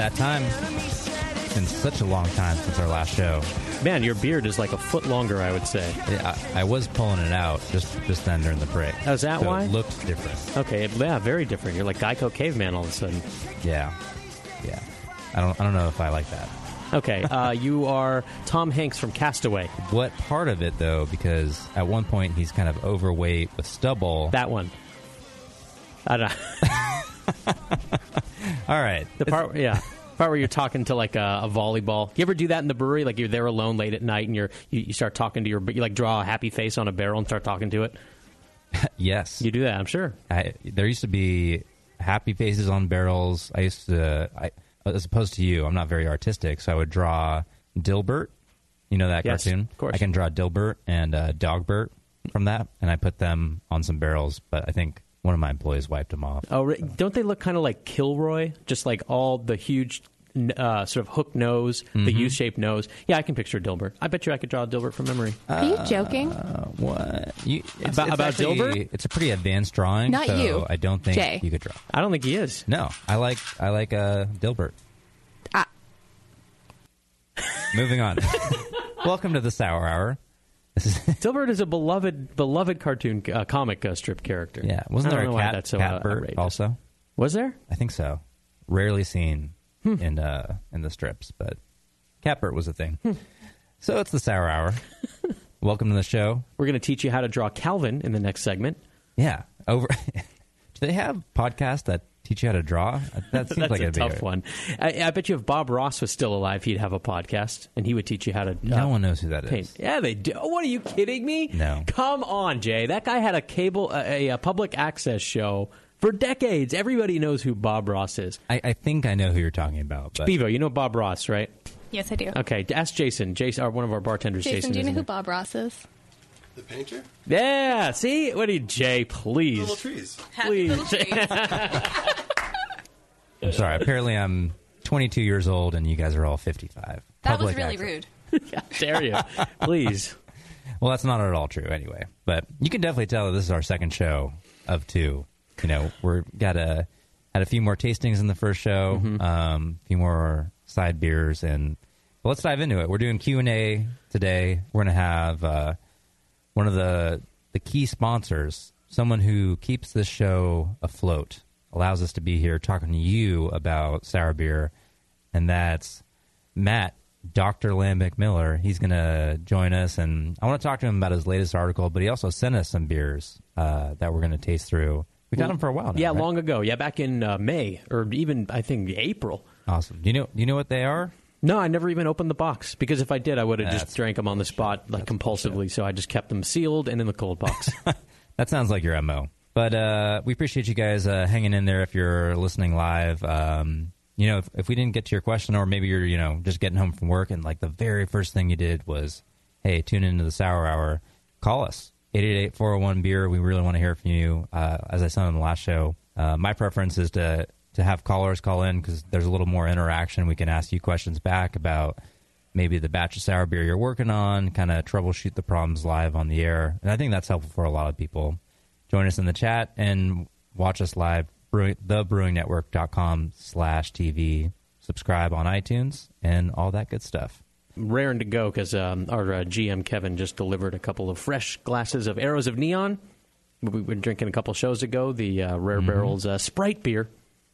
That time. It's been such a long time since our last show. Man, your beard is like a foot longer, I would say. Yeah, I, I was pulling it out just just then during the break. Oh, is that So why? It looked different. Okay, yeah, very different. You're like Geico Caveman all of a sudden. Yeah. Yeah. I don't I don't know if I like that. Okay, uh, you are Tom Hanks from Castaway. What part of it though, because at one point he's kind of overweight with stubble. That one. I don't All right. The part, yeah. Part where you're talking to like a, a volleyball. You ever do that in the brewery? Like you're there alone late at night and you're you, you start talking to your you like draw a happy face on a barrel and start talking to it. yes. You do that, I'm sure. I, there used to be happy faces on barrels. I used to, I, as opposed to you, I'm not very artistic, so I would draw Dilbert. You know that Yes, cartoon? of course. I can draw Dilbert and uh, Dogbert from that, and I put them on some barrels. But I think one of my employees wiped them off. Oh, re- don't they look kind of like Kilroy? Just like all the huge, uh, sort of hook nose, the Mhm. U-shaped nose. Yeah, I can picture Dilbert. I bet you I could draw Dilbert from memory. Are you joking? Uh, what? You, it's, About- it's about actually- Dilbert? It's a pretty advanced drawing. Not so you, I don't think Jay. you could draw. I don't think he is. No, I like I like uh, Dilbert. Ah. Moving on. Welcome to the Sour Hour. Dilbert is a beloved, beloved cartoon uh, comic uh, strip character. yeah. Wasn't there a cat? that's so Catbert outrageous. also. Was there? I think so. Rarely seen in uh, in the strips, but Catbert was a thing. so it's the Sour Hour. Welcome to the show. We're going to teach you how to draw Calvin in the next segment. Yeah. Over. Do they have podcasts that teach you how to draw? That seems That's like a it'd be tough one. I, I bet you if Bob Ross was still alive, he'd have a podcast and he would teach you how to. No uh, one knows who that is. paint. Yeah, they do. What are you kidding me? No. Come on, Jay. That guy had a cable, a, a public access show for decades. Everybody knows who Bob Ross is. I, I think I know who you're talking about. But Bevo, you know Bob Ross, right? Yes, I do. Okay, ask Jason. Jason, or one of our bartenders. Jason, Jason, do you know who it? Bob Ross is? The painter? Yeah. See, what do you, Jay? Please, Little trees. please. I'm sorry. Apparently, I'm 22 years old, and you guys are all 55. That Public was really access. rude. How dare you? Please. Well, that's not at all true, anyway. But you can definitely tell that this is our second show of two. You know, we're got a had a few more tastings in the first show, Mm-hmm. um, a few more side beers, and but let's dive into it. We're doing Q and A today. We're gonna have uh, one of the the key sponsors, someone who keeps this show afloat, allows us to be here talking to you about sour beer, and that's Matt, Dr. Lambic Miller. He's going to join us, and I want to talk to him about his latest article, but he also sent us some beers uh, that we're going to taste through. We've got them for a while now. Yeah, right? long ago. Yeah, back in uh, May or even I think April. Awesome. Do you know? Do you know what they are? No, I never even opened the box because if I did, I would have just drank them on the spot like compulsively. So I just kept them sealed and in the cold box. That sounds like your mo. But uh, we appreciate you guys uh, hanging in there if you're listening live. Um, you know, if, if we didn't get to your question, or maybe you're, you know, just getting home from work, and like the very first thing you did was, hey, tune into the Sour Hour, call us 888-401 beer. We really want to hear from you. Uh, as I said on the last show, uh, my preference is to to have callers call in because there's a little more interaction. We can ask you questions back about maybe the batch of sour beer you're working on, kind of troubleshoot the problems live on the air. And I think that's helpful for a lot of people. Join us in the chat and watch us live, brew, thebrewingnetwork.com slash TV. Subscribe on iTunes and all that good stuff. Raring to go because um, our uh, GM Kevin just delivered a couple of fresh glasses of Arrows of Neon. We were drinking a couple shows ago the uh, Rare Barrels uh, Sprite beer,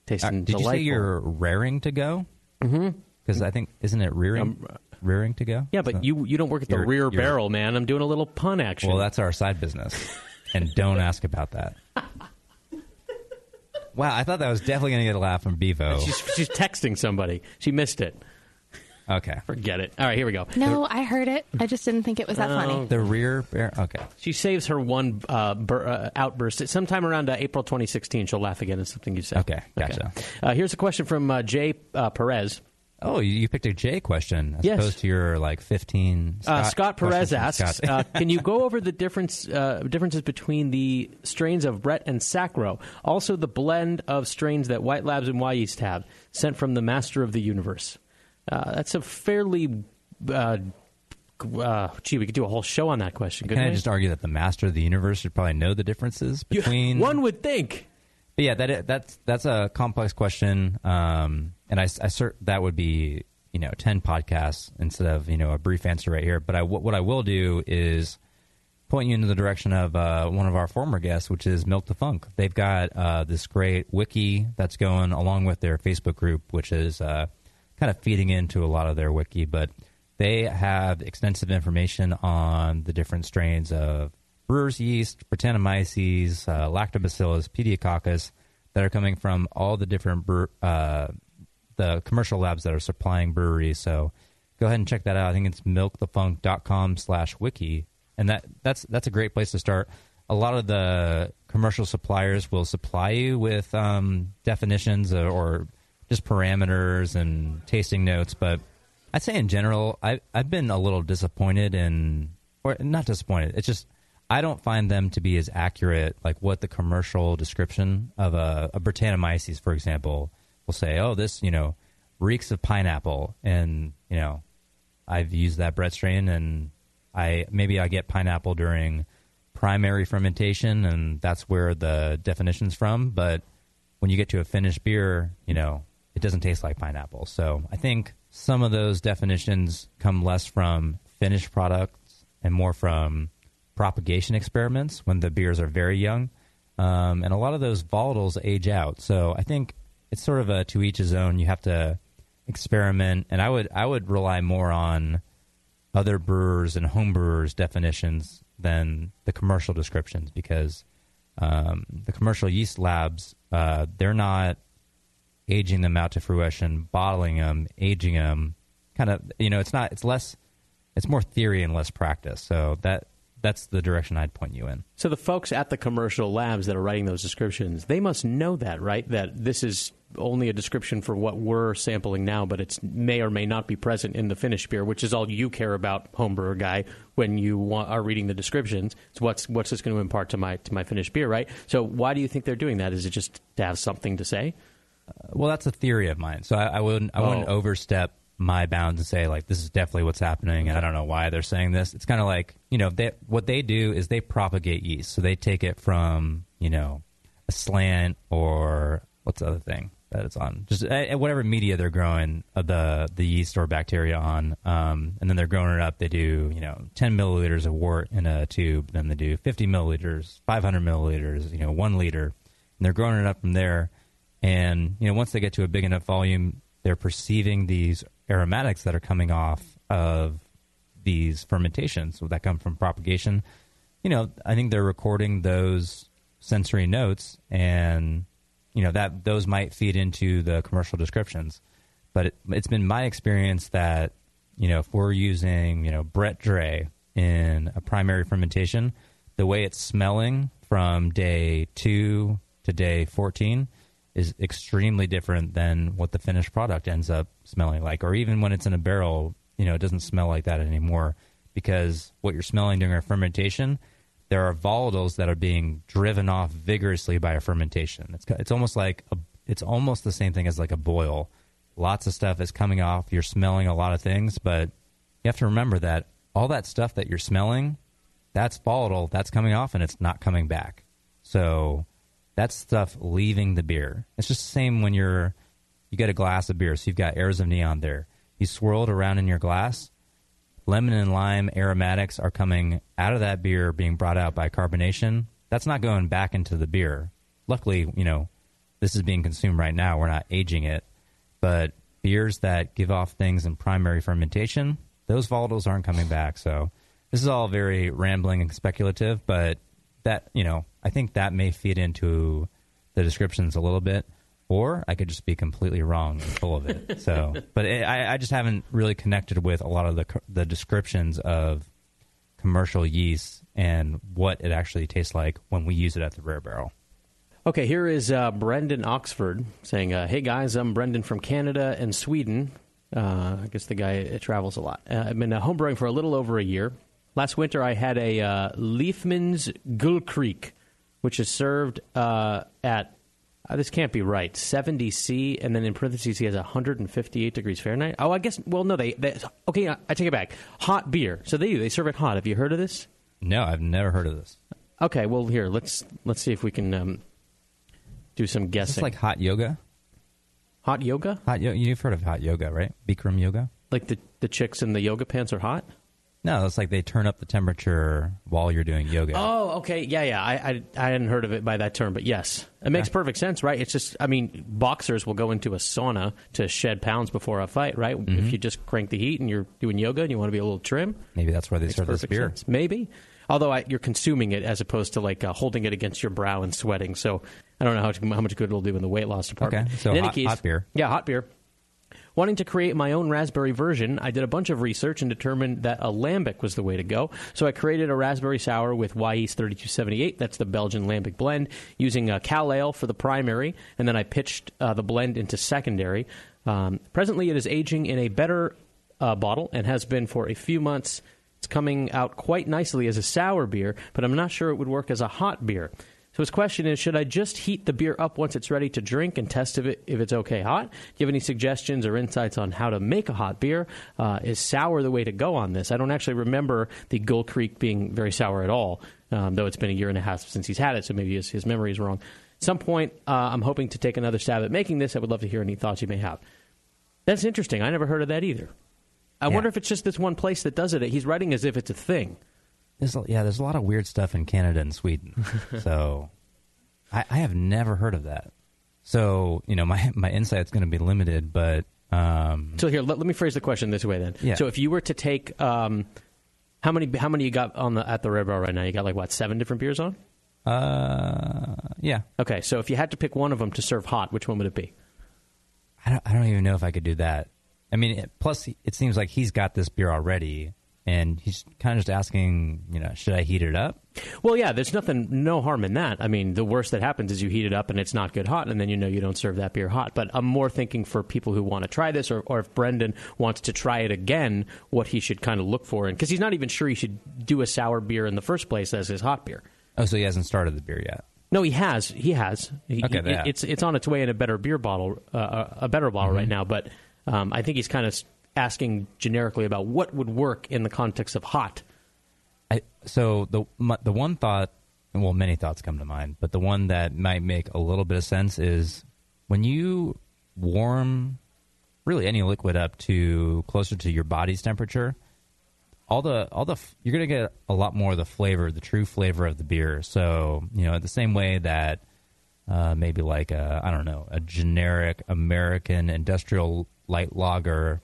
tasting. Uh, did delightful. you say you're raring to go? Mm-hmm. Because I think, isn't it rearing, rearing to go? yeah, but So- you you don't work at the You're- rear you're- barrel, man. I'm doing a little pun action. Well, that's our side business. and don't ask about that. Wow, I thought that was definitely going to get a laugh from Bevo. she's, she's texting somebody. She missed it. Okay. Forget it. All right, here we go. No, I heard it. I just didn't think it was that Oh. funny. The rear bear. Okay. She saves her one uh, bur- uh, outburst. Sometime around uh, April 2016, she'll laugh again at something you said. Okay, gotcha. Uh, here's a question from uh, Jay uh, Perez. Oh, you, you picked a J question as Yes. opposed to your like fifteen. Uh, Scott Perez questions from asks, Scott. uh, "Can you go over the difference uh, differences between the strains of Brett and Sacro? Also, the blend of strains that White Labs and Wyeast have, sent from the Master of the Universe. Uh, that's a fairly, uh, uh, gee, we could do a whole show on that question. Can I we? just argue that the master of the universe should probably know the differences between one would think. But yeah, that that's that's a complex question, um, and I cert that would be you know ten podcasts instead of you know a brief answer right here. But I what I will do is point you into the direction of uh, one of our former guests, which is Milk the Funk. They've got uh, this great wiki that's going along with their Facebook group, which is uh, kind of feeding into a lot of their wiki, but they have extensive information on the different strains of brewer's yeast, Brettanomyces, uh, Lactobacillus, Pediococcus that are coming from all the different uh, the commercial labs that are supplying breweries. So go ahead and check that out. I think it's milkthefunk.com slash wiki. And that, that's, that's a great place to start. A lot of the commercial suppliers will supply you with um, definitions or, or just parameters and tasting notes. But I'd say in general, I, I've been a little disappointed in, or not disappointed. It's just I don't find them to be as accurate, like what the commercial description of a, a Brettanomyces, for example, will say. Oh, this you know reeks of pineapple, and you know I've used that Brett strain, and I maybe I get pineapple during primary fermentation, and that's where the definition's from. But when you get to a finished beer, you know it doesn't taste like pineapple. So I think some of those definitions come less from finished products and more from propagation experiments when the beers are very young. Um, and a lot of those volatiles age out. So I think it's sort of a to each his own. You have to experiment, and I would I would rely more on other brewers and home brewers definitions than the commercial descriptions because um, the commercial yeast labs uh, they're not aging them out to fruition, bottling them, aging them. Kind of, you know, it's not. It's less. It's more theory and less practice. So that that's the direction I'd point you in. So the folks at the commercial labs that are writing those descriptions, they must know that, right? That this is only a description for what we're sampling now, but it may or may not be present in the finished beer, which is all you care about, homebrewer guy, when you want, are reading the descriptions. It's what's what's this going to impart to my to my finished beer, right? So why do you think they're doing that? Is it just to have something to say? Well, that's a theory of mine. So I, I wouldn't I wouldn't Oh. overstep my bounds and say like this is definitely what's happening, and I don't know why they're saying this. It's kind of like you know they, what they do is they propagate yeast. So they take it from you know a slant or what's the other thing that it's on, just uh, whatever media they're growing uh, the the yeast or bacteria on, um, and then they're growing it up. They do you know 10 milliliters of wort in a tube, then they do 50 milliliters, 500 milliliters, you know one liter, and they're growing it up from there. And you know, once they get to a big enough volume, they're perceiving these aromatics that are coming off of these fermentations that come from propagation. You know, I think they're recording those sensory notes, and you know that those might feed into the commercial descriptions. But it, it's been my experience that you know if we're using you know Brett Drie in a primary fermentation, the way it's smelling from day two to day fourteen is extremely different than what the finished product ends up smelling like. Or even when it's in a barrel, you know, it doesn't smell like that anymore because what you're smelling during a fermentation, there are volatiles that are being driven off vigorously by a fermentation. It's it's almost like a, it's almost the same thing as like a boil. Lots of stuff is coming off. You're smelling a lot of things, but you have to remember that all that stuff that you're smelling, that's volatile. That's coming off, and it's not coming back. So that's stuff leaving the beer. It's just the same when you're you get a glass of beer, so you've got airs of neon there. You swirl it around in your glass. Lemon and lime aromatics are coming out of that beer, being brought out by carbonation. That's not going back into the beer. Luckily, you know, this is being consumed right now. We're not aging it. But beers that give off things in primary fermentation, those volatiles aren't coming back. So this is all very rambling and speculative, but that, you know, I think that may feed into the descriptions a little bit. or I could just be completely wrong and full of it. So, but it, I, I just haven't really connected with a lot of the the descriptions of commercial yeast and what it actually tastes like when we use it at the rare barrel. Okay, here is uh, Brendan Oxford saying, uh, "Hey guys, I'm Brendan from Canada and Sweden. Uh, I guess the guy travels a lot. Uh, I've been uh, homebrewing for a little over a year. Last winter, I had a uh, Leafman's Gull Creek, which is served uh, at uh, this can't be right 70 C, and then in parentheses he has 158 degrees Fahrenheit. Oh, I guess. Well, no, they, they okay. I, I take it back. Hot beer. So they do. They serve it hot. Have you heard of this? No, I've never heard of this. Okay, well here let's let's see if we can um, do some It's guessing. like hot yoga. hot yoga, Hot yo- you've heard of hot yoga, right? Bikram yoga. like the the chicks in the yoga pants are hot. No, it's like they turn up the temperature while you're doing yoga. Oh, okay, yeah, yeah. I, I I hadn't heard of it by that term, but yes, it makes perfect sense, right? It's just, I mean, boxers will go into a sauna to shed pounds before a fight, right? If you just crank the heat and you're doing yoga and you want to be a little trim, Maybe that's why they serve this beer. sense. Maybe. Although I, you're consuming it as opposed to like uh, holding it against your brow and sweating, so I don't know how much, how much good it'll do in the weight loss department. Okay, so in any hot- case, hot beer. Yeah, hot beer. Wanting to create my own raspberry version, I did a bunch of research and determined that a lambic was the way to go. So I created a raspberry sour with Wyeast 3278. That's the Belgian lambic blend, using uh, Cal Ale for the primary, and then I pitched uh, the blend into secondary. Um, presently, it is aging in a better uh, bottle and has been for a few months. It's coming out quite nicely as a sour beer, but I'm not sure it would work as a hot beer. So his question is, should I just heat the beer up once it's ready to drink and test if, it, if it's okay hot? Do you have any suggestions or insights on how to make a hot beer? Uh, is sour the way to go on this? I don't actually remember the Glühkriek being very sour at all, um, though it's been a year and a half since he's had it, so maybe his, his memory is wrong. At some point, uh, I'm hoping to take another stab at making this. I would love to hear any thoughts you may have. That's interesting. I never heard of that either. I Yeah. wonder if it's just this one place that does it. He's writing as if it's a thing. There's yeah, there's a lot of weird stuff in Canada and Sweden. so I, I have never heard of that. So you know, my my insight's going to be limited, but um, So here, let, let me phrase the question this way then. Yeah. So if you were to take, um, how many how many you got on the at the Red Bar right now? You got like what seven different beers on? uh, yeah, Okay, so if you had to pick one of them to serve hot, which one would it be? I don't I don't even know if I could do that. I mean, it, plus it seems like he's got this beer already, and he's kind of just asking, you know, should I heat it up? Well, yeah, there's nothing, no harm in that. I mean, the worst that happens is you heat it up and it's not good hot, and then you know you don't serve that beer hot. But I'm more thinking for people who want to try this, or, or if Brendan wants to try it again, what he should kind of look for, and because he's not even sure he should do a sour beer in the first place as his hot beer. Oh, so he hasn't started the beer yet. No, he has. He has. He, Okay, he- yeah. it's it's on its way in a better beer bottle, uh, a better bottle Mm-hmm. right now. But um, I think he's kind of asking generically about what would work in the context of hot. I, so the my, the one thought, well, many thoughts come to mind, but the one that might make a little bit of sense is when you warm really any liquid up to closer to your body's temperature, all the all the you're gonna get a lot more of the flavor, the true flavor of the beer. So you know, the same way that uh, maybe like a I don't know a generic American industrial light lager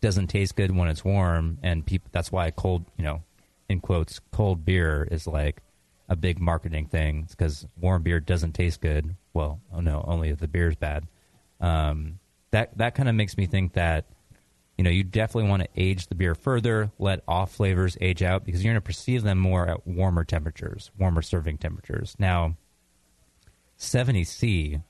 doesn't taste good when it's warm, and people that's why cold you know in quotes cold beer is like a big marketing thing because warm beer doesn't taste good. Well, oh no, only if the beer's bad. Um, that that kind of makes me think that you know you definitely want to age the beer further, let off flavors age out because you're going to perceive them more at warmer temperatures, warmer serving temperatures. Now, 70C,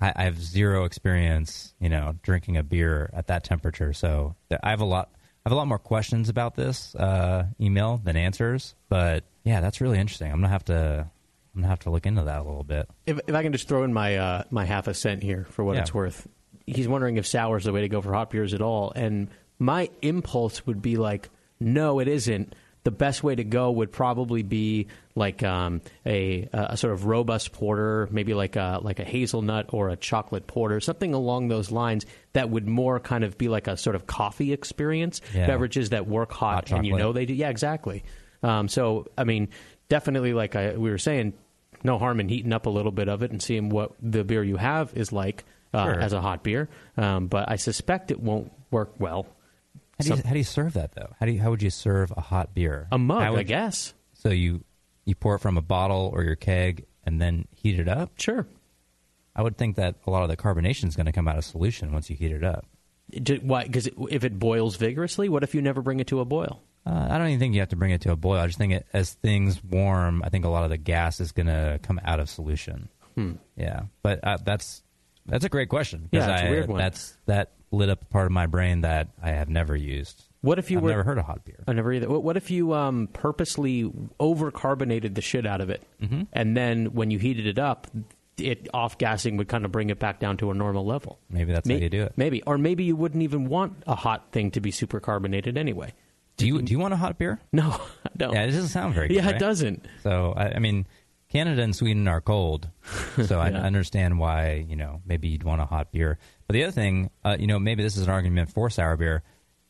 I, I have zero experience, you know, drinking a beer at that temperature, so I have a lot. I have a lot more questions about this uh, email than answers, but yeah, that's really interesting. I'm gonna have to, I'm gonna have to look into that a little bit. If, if I can just throw in my uh, my half a cent here for what Yeah. it's worth, he's wondering if sour is the way to go for hot beers at all, and my impulse would be like, no, it isn't. The best way to go would probably be like um, a, a sort of robust porter, maybe like a like a hazelnut or a chocolate porter, something along those lines that would more kind of be like a sort of coffee experience. Yeah. Beverages that work hot, Hot and you know they do. Yeah, exactly. Um, so I mean, definitely, like I, we were saying, no harm in heating up a little bit of it and seeing what the beer you have is like uh, Sure. as a hot beer. Um, but I suspect it won't work well. How do, you, how do you serve that though? How do you, how would you serve a hot beer? A mug, How would I guess. So you you pour it from a bottle or your keg and then heat it up. Sure. I would think that a lot of the carbonation is going to come out of solution once you heat it up. Do- Why? Because if it boils vigorously, what if you never bring it to a boil? Uh, I don't even think you have to bring it to a boil. I just think it, as things warm, I think a lot of the gas is going to come out of solution. Hmm. Yeah, but uh, that's that's a great question. 'cause Yeah, it's a I- weird one. That's that lit up a part of my brain that I have never used. What if you I've were never heard of hot beer? I never either. What, what if you um, purposely over carbonated the shit out of it, Mm-hmm. and then when you heated it up, it off gassing would kind of bring it back down to a normal level. Maybe that's May- how you do it. Maybe, or maybe you wouldn't even want a hot thing to be super carbonated anyway. Do you do you want a hot beer? No, I don't. Yeah, it doesn't sound very good. Yeah, right? it doesn't. So I, I mean, Canada and Sweden are cold, so I understand why you know maybe you'd want a hot beer. But the other thing, uh, you know, maybe this is an argument for sour beer.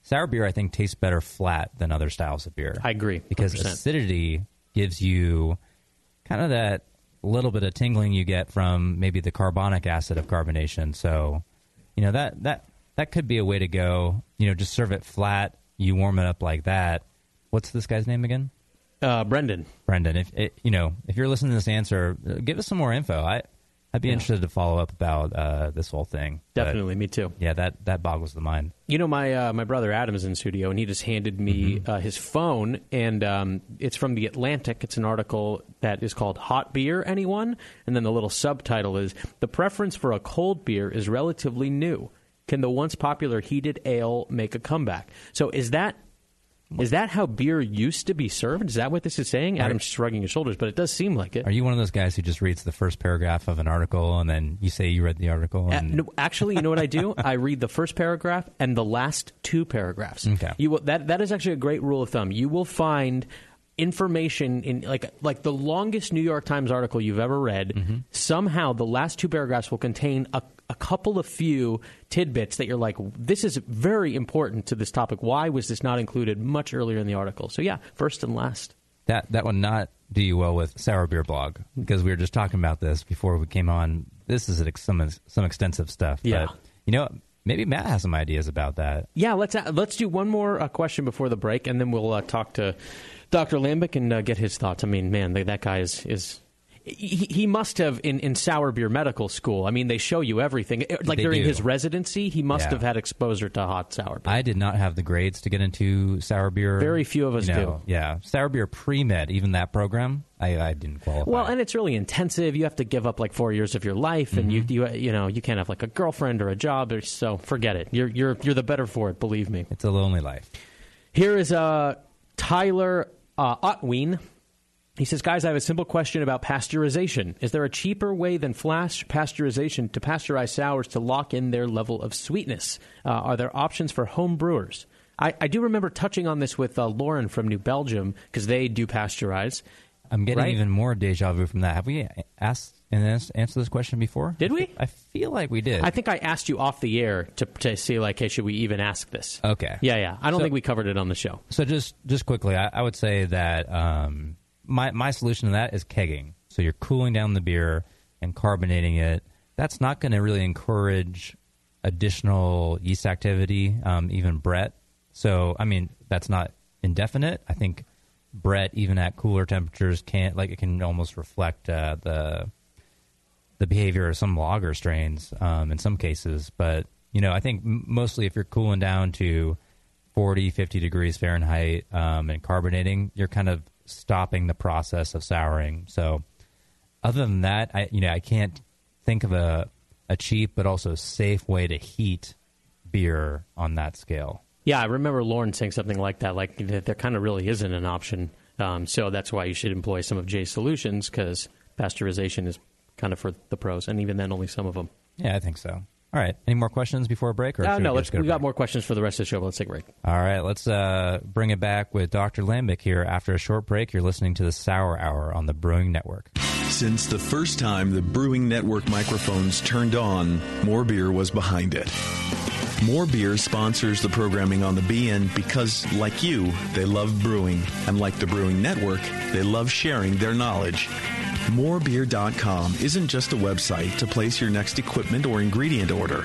Sour beer, I think, tastes better flat than other styles of beer. I agree, because 100%. acidity gives you kind of that little bit of tingling you get from maybe the carbonic acid of carbonation. So, you know that that that could be a way to go. You know, just serve it flat. You warm it up like that. What's this guy's name again? Uh, Brendan, Brendan, if it, you know, if you're listening to this answer, give us some more info. I, I'd be Yeah. interested to follow up about uh, this whole thing. But, definitely, me too. yeah, that that boggles the mind. You know, my uh, my brother Adam is in studio, and he just handed me uh, his phone, and um, it's from the Atlantic. It's an article that is called "Hot Beer, Anyone?" and then the little subtitle is "The preference for a cold beer is relatively new. Can the once popular heated ale make a comeback?" So, is that is that how beer used to be served? Is that what this is saying? Adam's shrugging his shoulders, but it does seem like it. Are you one of those guys who just reads the first paragraph of an article and then you say you read the article? Uh, no, actually, you know what I do? I read the first paragraph and the last two paragraphs. Okay. You will, that that is actually a great rule of thumb. You will find information in like like the longest New York Times article you've ever read. Mm-hmm. Somehow, the last two paragraphs will contain a, a couple of few tidbits that you're like, this is very important to this topic. Why was this not included much earlier in the article? So yeah, first and last. that that would not do you well with sour beer blog because we were just talking about this before we came on. This is some some extensive stuff. Yeah. But, you know, maybe Matt has some ideas about that. Yeah, let's let's do one more uh, question before the break, and then we'll uh, talk to Dr. Lambic and uh, get his thoughts. I mean, man, they, that guy is is. He, he must have in, in sour beer medical school. I mean, they show you everything. Like They during do. his residency, he must Yeah. have had exposure to hot sour beer. I did not have the grades to get into sour beer. Very few of us you know, Yeah, sour beer pre med, even that program, I, I didn't qualify. well, and it's really intensive. You have to give up like four years of your life, and Mm-hmm. you, you you know you can't have like a girlfriend or a job. Or, so forget it. You're you're you're the better for it. Believe me. it's a lonely life. Here is uh, Tyler uh, Otween. He says, Guys, I have a simple question about pasteurization. Is there a cheaper way than flash pasteurization to pasteurize sours to lock in their level of sweetness? Uh, are there options for home brewers? I, I do remember touching on this with uh, Lauren from New Belgium because they do pasteurize. I'm getting Right? even more deja vu from that. Have we asked and ans- answered this question before? Did we? I feel like we did. I think I asked you off the air to, to see, like, hey, should we even ask this? Okay. Yeah, yeah. I don't So- think we covered it on the show. So just just quickly, I, I would say that um, my my solution to that is kegging. So you're cooling down the beer and carbonating it. That's not going to really encourage additional yeast activity, um, even Brett. So I mean, that's not indefinite. I think Brett, even at cooler temperatures, can't like it can almost reflect uh, the the behavior of some lager strains um, in some cases. But, you know, I think mostly if you're cooling down to 40, 50 degrees Fahrenheit um, and carbonating, you're kind of stopping the process of souring. So other than that, I, you know, I can't think of a, a cheap but also safe way to heat beer on that scale. Yeah, I remember Lauren saying something like that. Like that there kind of really isn't an option. Um, so that's why you should employ some of Jay's solutions because pasteurization is kind of for the pros, and even then, only some of them. Yeah, I think so. All right. Any more questions before a break? Or Uh, no, we let's, go to we got break? more questions for the rest of the show. But let's take a break. All right, let's uh, bring it back with Dr. Lambic here. After a short break, you're listening to the Sour Hour on the Brewing Network. Since the first time the Brewing Network microphones turned on, More Beer was behind it. More Beer sponsors the programming on the BN because, like you, they love brewing. And like the Brewing Network, they love sharing their knowledge. Morebeer.com isn't just a website to place your next equipment or ingredient order.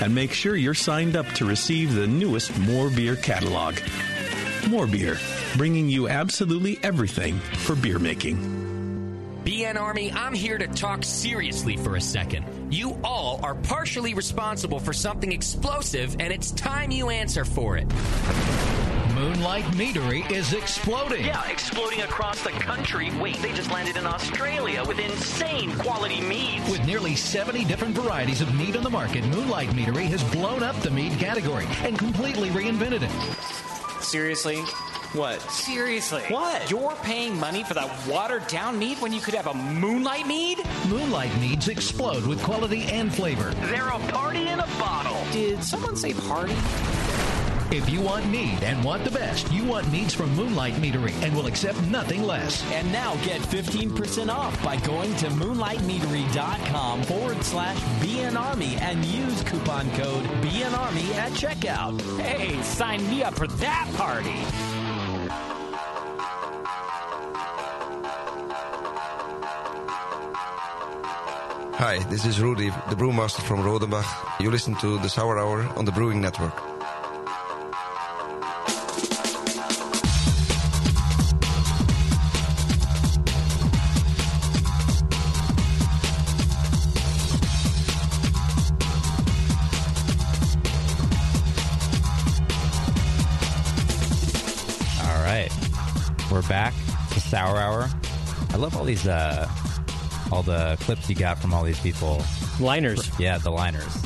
and make sure you're signed up to receive the newest More Beer catalog. More Beer, bringing you absolutely everything for beer making. BN Army, I'm here to talk seriously for a second. You all are partially responsible for something explosive, and it's time you answer for it. Moonlight Meadery is exploding. Yeah, exploding across the country. Wait, they just landed in Australia with insane quality meads. With nearly 70 different varieties of mead on the market, Moonlight Meadery has blown up the mead category and completely reinvented it. Seriously? What? Seriously? What? You're paying money for that watered down mead when you could have a moonlight mead? Moonlight meads explode with quality and flavor. They're a party in a bottle. Did someone say party? If you want mead and want the best, you want meads from Moonlight Meadery and will accept nothing less. And now get 15% off by going to moonlightmeadery.com forward slash BNArmy and use coupon code BNArmy at checkout. Hey, sign me up for that party. Hi, this is Rudy, the brewmaster from Rodenbach. You listen to the Sour Hour on the Brewing Network. We're back. to Sour Hour. I love all these, uh, all the clips you got from all these people. Liners. Yeah, the liners.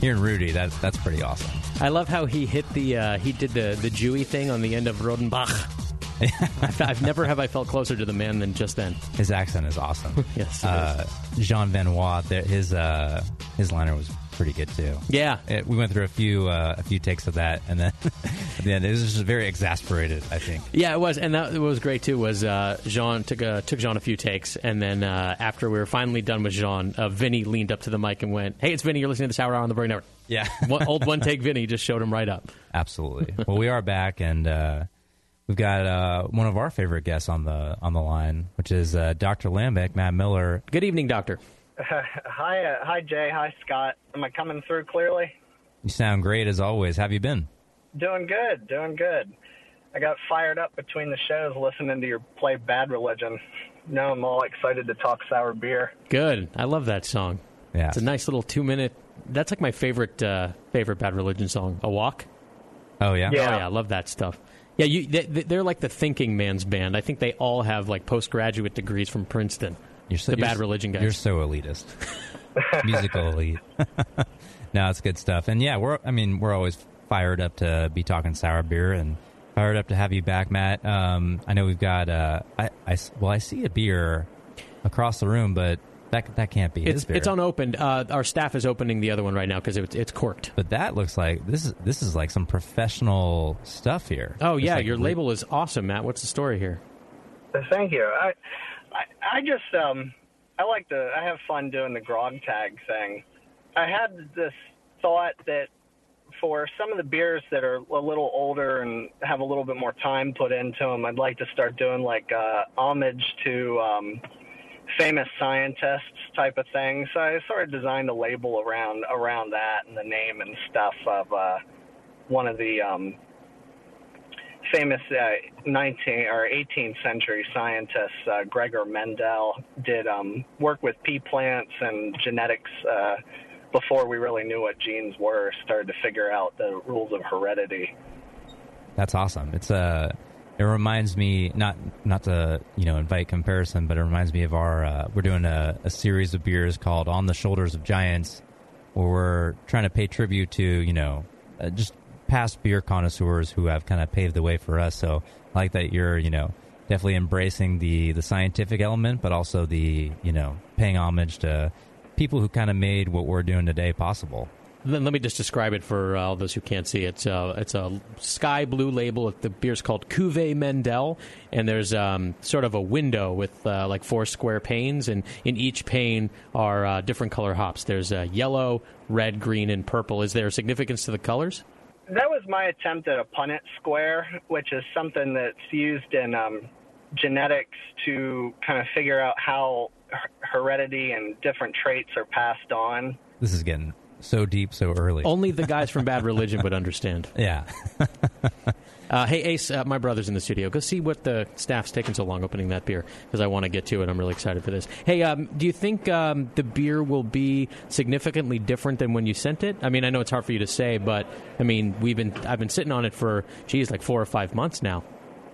Hearing Rudy, that that's pretty awesome. I love how he hit the uh, he did the the Jewy thing on the end of Rodenbach. I've, I've never have I felt closer to the man than just then. His accent is awesome. Yes, uh, Jean Benoit, his uh, his liner was pretty good too. Yeah, It, we went through a few uh, a few takes of that, and then the end, it was just very exasperated. I think. Yeah, it was, and that what was great too. Was uh, Jean took a, took Jean a few takes, and then uh, after we were finally done with Jean, uh, Vinny leaned up to the mic and went, "Hey, it's Vinny. You're listening to the Sour Hour on the Brewing Network." Yeah, one, old one take Vinny just showed him right up. Absolutely. well, we are back, and uh, we've got uh, one of our favorite guests on the on the line, which is uh, Dr. Lambic, Matt Miller. Good evening, Doctor. hi, uh, hi, Jay. Hi, Scott. Am I coming through clearly? You sound great as always. How have you been? Doing good, doing good. I got fired up between the shows listening to your play Bad Religion. Now I'm all excited to talk sour beer. Good. I love that song. Yeah, it's a nice little two minute. That's like my favorite uh, favorite Bad Religion song. A walk. Oh yeah. Oh yeah. I love that stuff. Yeah, you, they, they're like the thinking man's band. I think they all have like postgraduate degrees from Princeton. You're so, the you're Bad Religion guys. You're so elitist. Musical elite. no, it's good stuff. And yeah, we're I mean, we're always fired up to be talking sour beer and fired up to have you back, Matt. Um, I know we've got uh, I, I s- well, I see a beer across the room, but that that can't be his It's beer. it's unopened. Uh, our staff is opening the other one right now because it's it's corked. but that looks like this is this is like some professional stuff here. Oh It's yeah, like your re- label is awesome, Matt. What's the story here? Thank you. I, I, I just, um, I like to, I have fun doing the grog tag thing. I had this thought that for some of the beers that are a little older and have a little bit more time put into them, I'd like to start doing like uh, homage to um, famous scientists type of thing. So I sort of designed a label around around that and the name and stuff of uh, one of the um, famous uh, 19 or 18th century scientists, uh, Gregor Mendel, did um, work with pea plants and genetics uh, before we really knew what genes were. Started to figure out the rules of heredity. That's awesome. It's Uh, it reminds me not not to you know invite comparison, but it reminds me of our uh, we're doing a, a series of beers called On the Shoulders of Giants, where we're trying to pay tribute to you know uh, just past beer connoisseurs who have kind of paved the way for us. So I like that you're you know definitely embracing the the scientific element, but also the you know paying homage to people who kind of made what we're doing today possible. then let me just describe it for uh, all those who can't see. It's uh, it's a sky blue label. The beer's called Cuvée Mendel, and there's um, sort of a window with uh, like four square panes, and in each pane are uh, different color hops. There's uh, yellow, red, green, and purple. Is there significance to the colors? That was my attempt at a Punnett square, which is something that's used in um, genetics to kind of figure out how her- heredity and different traits are passed on. This is getting so deep so early. Only the guys from Bad Religion would understand. Yeah. Uh, hey, Ace, uh, my brother's in the studio. Go see what the staff's taking so long opening that beer because I want to get to it. I'm really excited for this. Hey, um, do you think um, the beer will be significantly different than when you sent it? I mean, I know it's hard for you to say, but I mean, we've been I've been sitting on it for geez, like four or five months now.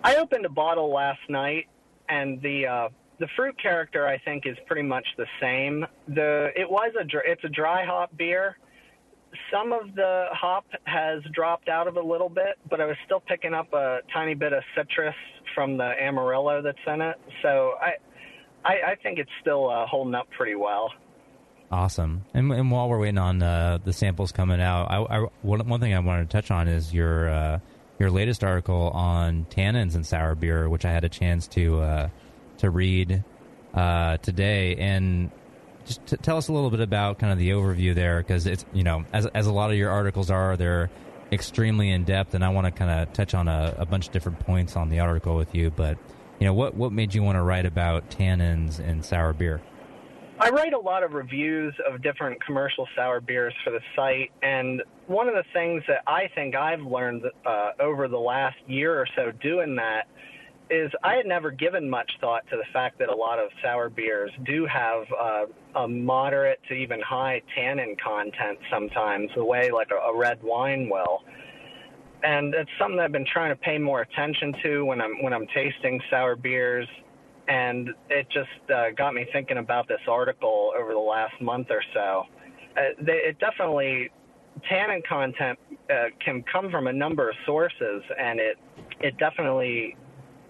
I opened a bottle last night, and the uh, the fruit character I think is pretty much the same. The it was a it's a dry hop beer. Some of the hop has dropped out of a little bit, but I was still picking up a tiny bit of citrus from the Amarillo that's in it. So I I, I think it's still uh, holding up pretty well. Awesome. And, and while we're waiting on uh, the samples coming out, I, I, one, one thing I wanted to touch on is your uh, your latest article on tannins and sour beer, which I had a chance to uh, to read uh, today. And just t- tell us a little bit about kind of the overview there, because it's you know as as a lot of your articles are, they're extremely in depth, and I want to kind of touch on a, a bunch of different points on the article with you. But you know, what what made you want to write about tannins and sour beer? I write a lot of reviews of different commercial sour beers for the site, and one of the things that I think I've learned uh, over the last year or so doing that is I had never given much thought to the fact that a lot of sour beers do have uh, a moderate to even high tannin content sometimes, the way like a, a red wine will. And it's something I've been trying to pay more attention to when I'm when I'm tasting sour beers and it just uh, got me thinking about this article over the last month or so. Uh, they, it definitely tannin content uh, can come from a number of sources, and it it definitely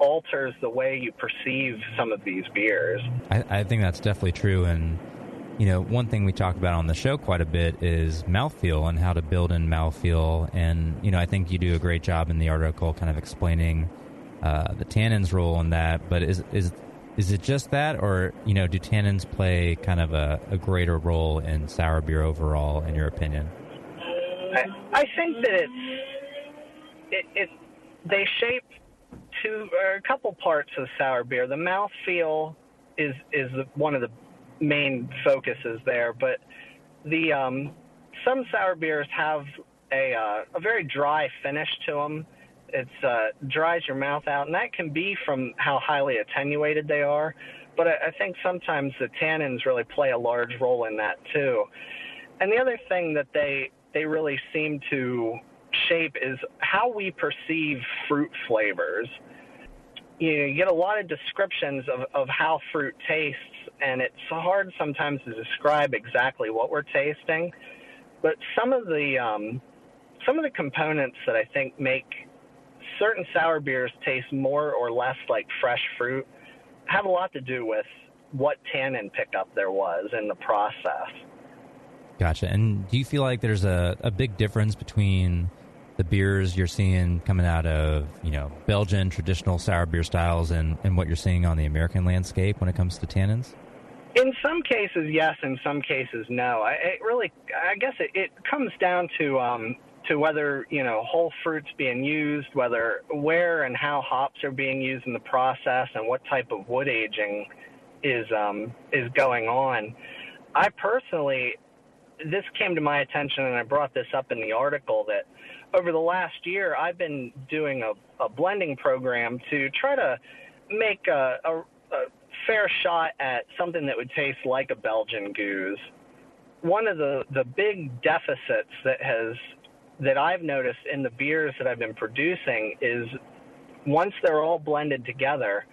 alters the way you perceive some of these beers. I, I think that's definitely true. And, you know, one thing we talk about on the show quite a bit is mouthfeel and how to build in mouthfeel. And, you know, I think you do a great job in the article kind of explaining uh, the tannins role in that. But is, is, is it just that, or, you know, do tannins play kind of a, a greater role in sour beer overall, in your opinion? I, I think that it's it, it they shape two or a couple parts of sour beer. The mouth feel is is one of the main focuses there, but the um, some sour beers have a uh, a very dry finish to them. It's uh, dries your mouth out, and that can be from how highly attenuated they are. But I, I think sometimes the tannins really play a large role in that too. And the other thing that they they really seem to shape is how we perceive fruit flavors. You, get a lot of descriptions of, of how fruit tastes, and it's hard sometimes to describe exactly what we're tasting. But some of the um, some of the components that I think make certain sour beers taste more or less like fresh fruit have a lot to do with what tannin pickup there was in the process. Gotcha. And do you feel like there's a, a big difference between the beers you're seeing coming out of, you know, Belgian traditional sour beer styles and, and what you're seeing on the American landscape when it comes to tannins? In some cases, yes. In some cases, no. I, it really, I guess it, it comes down to um, to whether you know whole fruits being used, whether where and how hops are being used in the process, and what type of wood aging is um, is going on. I personally, this came to my attention, and I brought this up in the article that over the last year, I've been doing a, a blending program to try to make a, a, a fair shot at something that would taste like a Belgian gueuze. One of the, the big deficits that has that I've noticed in the beers that I've been producing is once they're all blended together,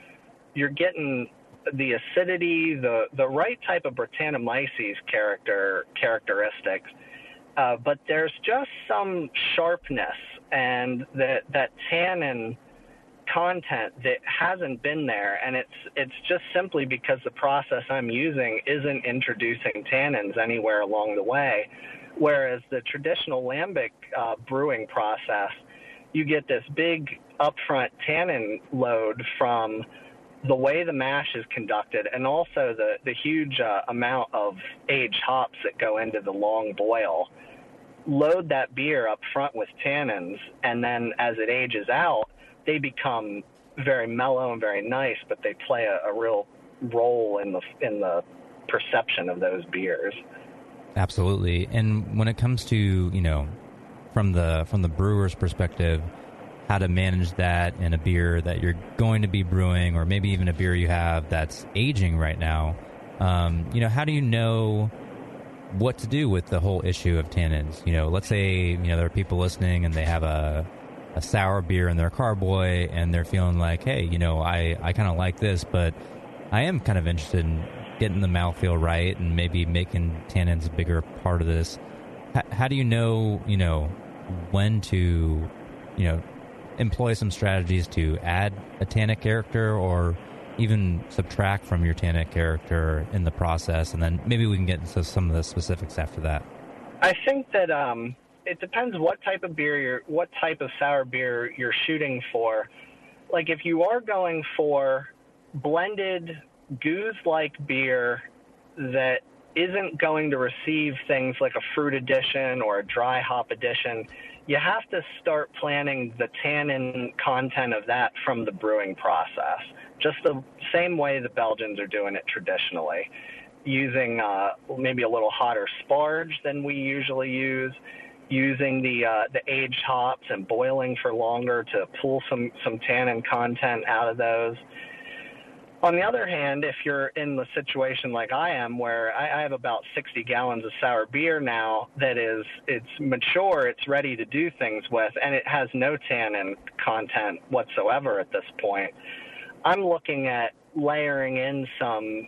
you're getting the acidity, the the right type of Brettanomyces character characteristics, uh, but there's just some sharpness and that that tannin content that hasn't been there, and it's it's just simply because the process I'm using isn't introducing tannins anywhere along the way. Whereas the traditional lambic uh, brewing process, you get this big upfront tannin load from the way the mash is conducted and also the, the huge uh, amount of aged hops that go into the long boil. Load that beer up front with tannins, and then as it ages out, they become very mellow and very nice, but they play a, a real role in the in the perception of those beers. Absolutely. And when it comes to you know, from the from the brewer's perspective, how to manage that in a beer that you're going to be brewing, or maybe even a beer you have that's aging right now. Um, you know, how do you know what to do with the whole issue of tannins? You know, let's say you know there are people listening and they have a a sour beer in their carboy and they're feeling like, hey, you know, I I kind of like this, but I am kind of interested in getting the mouthfeel right and maybe making tannins a bigger part of this. H- how do you know, you know, when to, you know, employ some strategies to add a tannic character or even subtract from your tannic character in the process? And then maybe we can get into some of the specifics after that. I think that um, it depends what type of beer you're, what type of sour beer you're shooting for. Like if you are going for blended gueuze-like beer that isn't going to receive things like a fruit addition or a dry hop addition, you have to start planning the tannin content of that from the brewing process, just the same way the Belgians are doing it traditionally, using uh, maybe a little hotter sparge than we usually use, using the uh, the aged hops and boiling for longer to pull some some tannin content out of those. On the other hand, if you're in the situation like I am, where I, I have about 60 gallons of sour beer now that is, it's mature, it's ready to do things with, and it has no tannin content whatsoever at this point, I'm looking at layering in some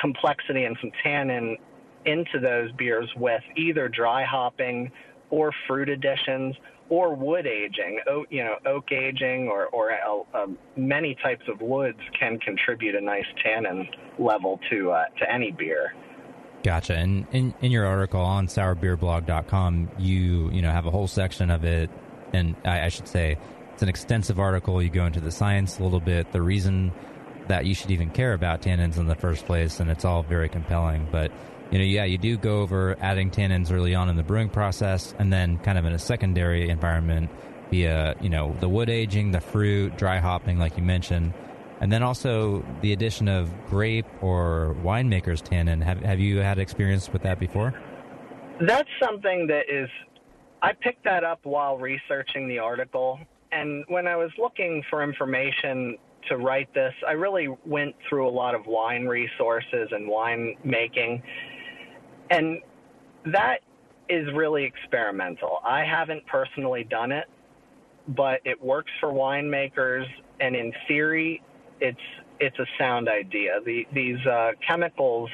complexity and some tannin into those beers with either dry hopping or fruit additions or wood aging, oak, you know, oak aging, or or uh, um, many types of woods can contribute a nice tannin level to uh, to any beer. Gotcha. And in, in your article on sourbeerblog.com, you you know have a whole section of it, and I, I should say it's an extensive article. You go into the science a little bit, the reason that you should even care about tannins in the first place, and it's all very compelling. But you know, yeah, you do go over adding tannins early on in the brewing process, and then kind of in a secondary environment via you know the wood aging, the fruit, dry hopping, like you mentioned, and then also the addition of grape or winemaker's tannin. Have have you had experience with that before? That's something that is. I picked that up while researching the article, and when I was looking for information to write this, I really went through a lot of wine resources and wine making and that is really experimental. I haven't personally done it, but it works for winemakers, and in theory, it's it's a sound idea. The, these uh, chemicals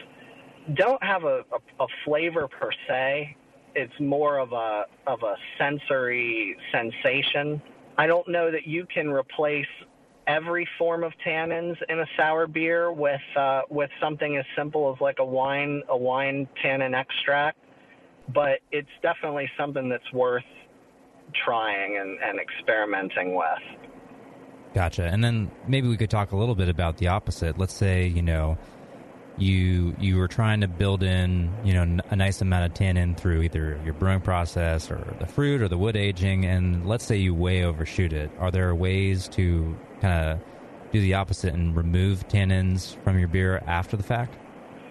don't have a, a, a flavor per se. It's more of a of a sensory sensation. I don't know that you can replace every form of tannins in a sour beer with uh, with something as simple as like a wine a wine tannin extract, but it's definitely something that's worth trying and, and experimenting with. Gotcha. And then maybe we could talk a little bit about the opposite. Let's say you know you you were trying to build in you know a nice amount of tannin through either your brewing process or the fruit or the wood aging, and let's say you way overshoot it. Are there ways to kind of do the opposite and remove tannins from your beer after the fact?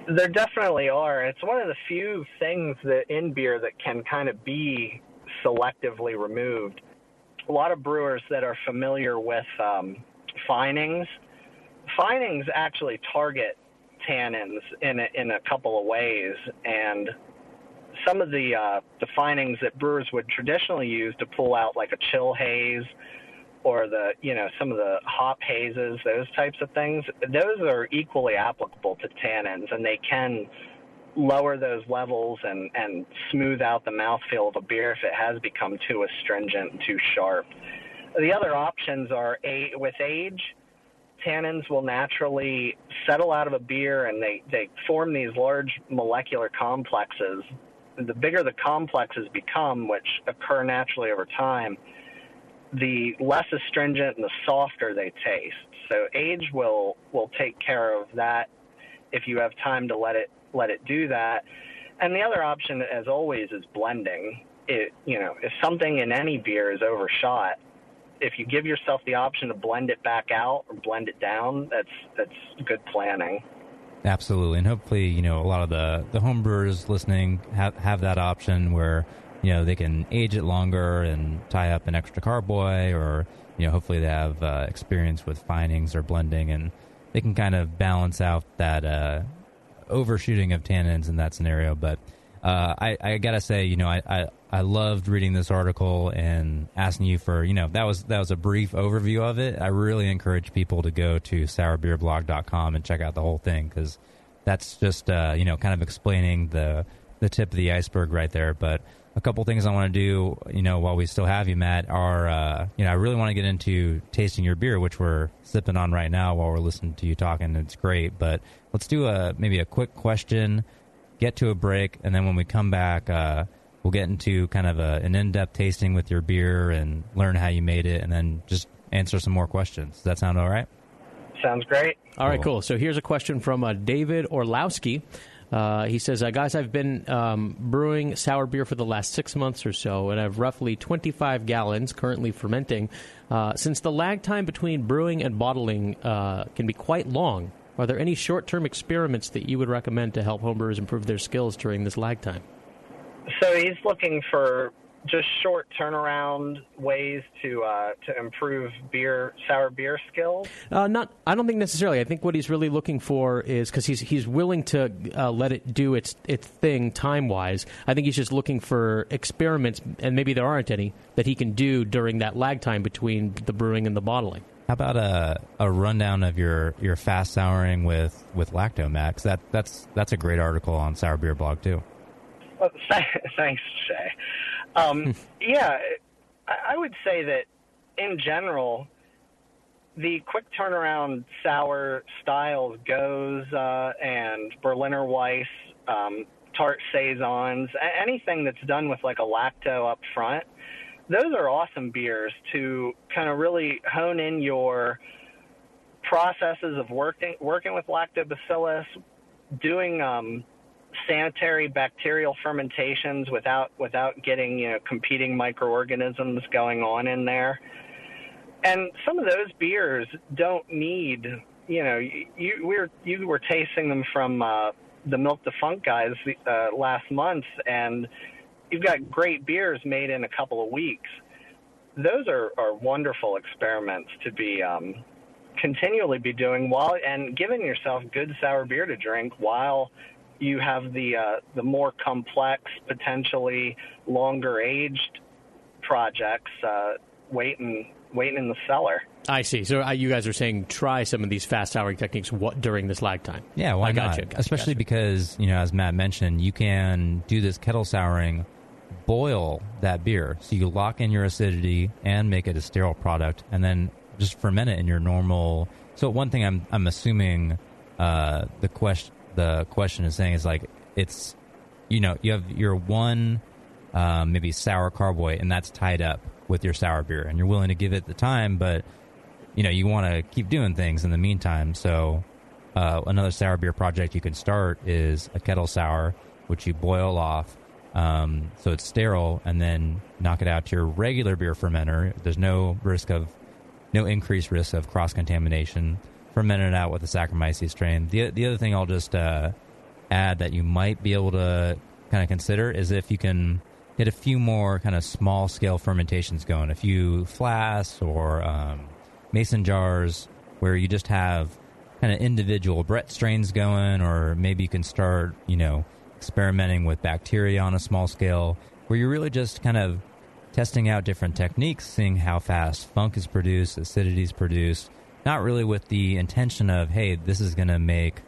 There definitely are. It's one of the few things that in beer that can kind of be selectively removed. A lot of brewers that are familiar with um, finings, finings actually target tannins in a, in a couple of ways, and some of the uh, the finings that brewers would traditionally use to pull out like a chill haze or the you know some of the hop hazes, those types of things, those are equally applicable to tannins, and they can lower those levels and and smooth out the mouthfeel of a beer if it has become too astringent, too sharp. The other options are a, with age, tannins will naturally settle out of a beer and they, they form these large molecular complexes the bigger the complexes become, which occur naturally over time, the less astringent and the softer they taste. So age will will take care of that if you have time to let it let it do that. And the other option, as always, is blending. It you know if something in any beer is overshot, if you give yourself the option to blend it back out or blend it down, that's that's good planning. Absolutely, and hopefully, you know, a lot of the the homebrewers listening have have that option where you know they can age it longer and tie up an extra carboy, or you know, hopefully they have uh, experience with finings or blending, and they can kind of balance out that uh, overshooting of tannins in that scenario. But uh, I, I gotta say, you know, I, I I loved reading this article and asking you for, you know, that was that was a brief overview of it. I really encourage people to go to sourbeerblog.com and check out the whole thing because that's just, uh, you know, kind of explaining the the tip of the iceberg right there. But a couple things I want to do, you know, while we still have you, Matt, are, uh, you know, I really want to get into tasting your beer, which we're sipping on right now while we're listening to you talking. It's great, but let's do a maybe a quick question, get to a break, and then when we come back, uh, we'll get into kind of a, an in-depth tasting with your beer and learn how you made it, and then just answer some more questions. Does that sound all right? Sounds great. All right, cool. So here's a question from uh, David Orlowski. Uh, he says, uh, Guys, I've been um, brewing sour beer for the last six months or so, and I have roughly 25 gallons currently fermenting. Uh, since the lag time between brewing and bottling uh, can be quite long, are there any short term experiments that you would recommend to help homebrewers improve their skills during this lag time? So he's looking for just short turnaround ways to uh, to improve beer sour beer skills. Uh, not, I don't think necessarily. I think what he's really looking for is because he's he's willing to uh, let it do its its thing time wise. I think he's just looking for experiments, and maybe there aren't any that he can do during that lag time between the brewing and the bottling. How about a, a rundown of your, your fast souring with, with Lactomax? That that's that's a great article on Sour Beer Blog too. Well, thanks, Shay. Um, yeah, I would say that in general, the quick turnaround sour styles goes uh, and Berliner Weiss, um, tart saisons, anything that's done with like a lacto up front. Those are awesome beers to kind of really hone in your processes of working working with lactobacillus, doing um, sanitary bacterial fermentations without without getting you know competing microorganisms going on in there. And some of those beers don't need you know you, you we're you were tasting them from uh, the Milk the Funk guys uh, last month, and you've got great beers made in a couple of weeks. Those are, are wonderful experiments to be um, continually be doing while and giving yourself good sour beer to drink while you have the uh, the more complex, potentially longer aged projects uh, waiting waiting in the cellar. I see. So uh, you guys are saying try some of these fast souring techniques what, during this lag time. Yeah, why I got not? you. Gotcha, Especially because you know, as Matt mentioned, you can do this kettle souring, boil that beer, so you lock in your acidity and make it a sterile product, and then just ferment it in your normal. So one thing I'm I'm assuming uh, the question the question is saying is like it's you know you have your one um, maybe sour carboy and that's tied up with your sour beer and you're willing to give it the time but you know you want to keep doing things in the meantime. So uh, another sour beer project you can start is a kettle sour which you boil off um, so it's sterile and then knock it out to your regular beer fermenter. There's no risk of no increased risk of cross contamination ferment it out with a Saccharomyces strain. The the other thing I'll just uh, add that you might be able to kind of consider is if you can get a few more kind of small scale fermentations going, a few flasks or um, mason jars where you just have kind of individual Brett strains going, or maybe you can start, you know, experimenting with bacteria on a small scale, where you're really just kind of testing out different techniques, seeing how fast funk is produced, acidity is produced, not really with the intention of, hey, this is going to make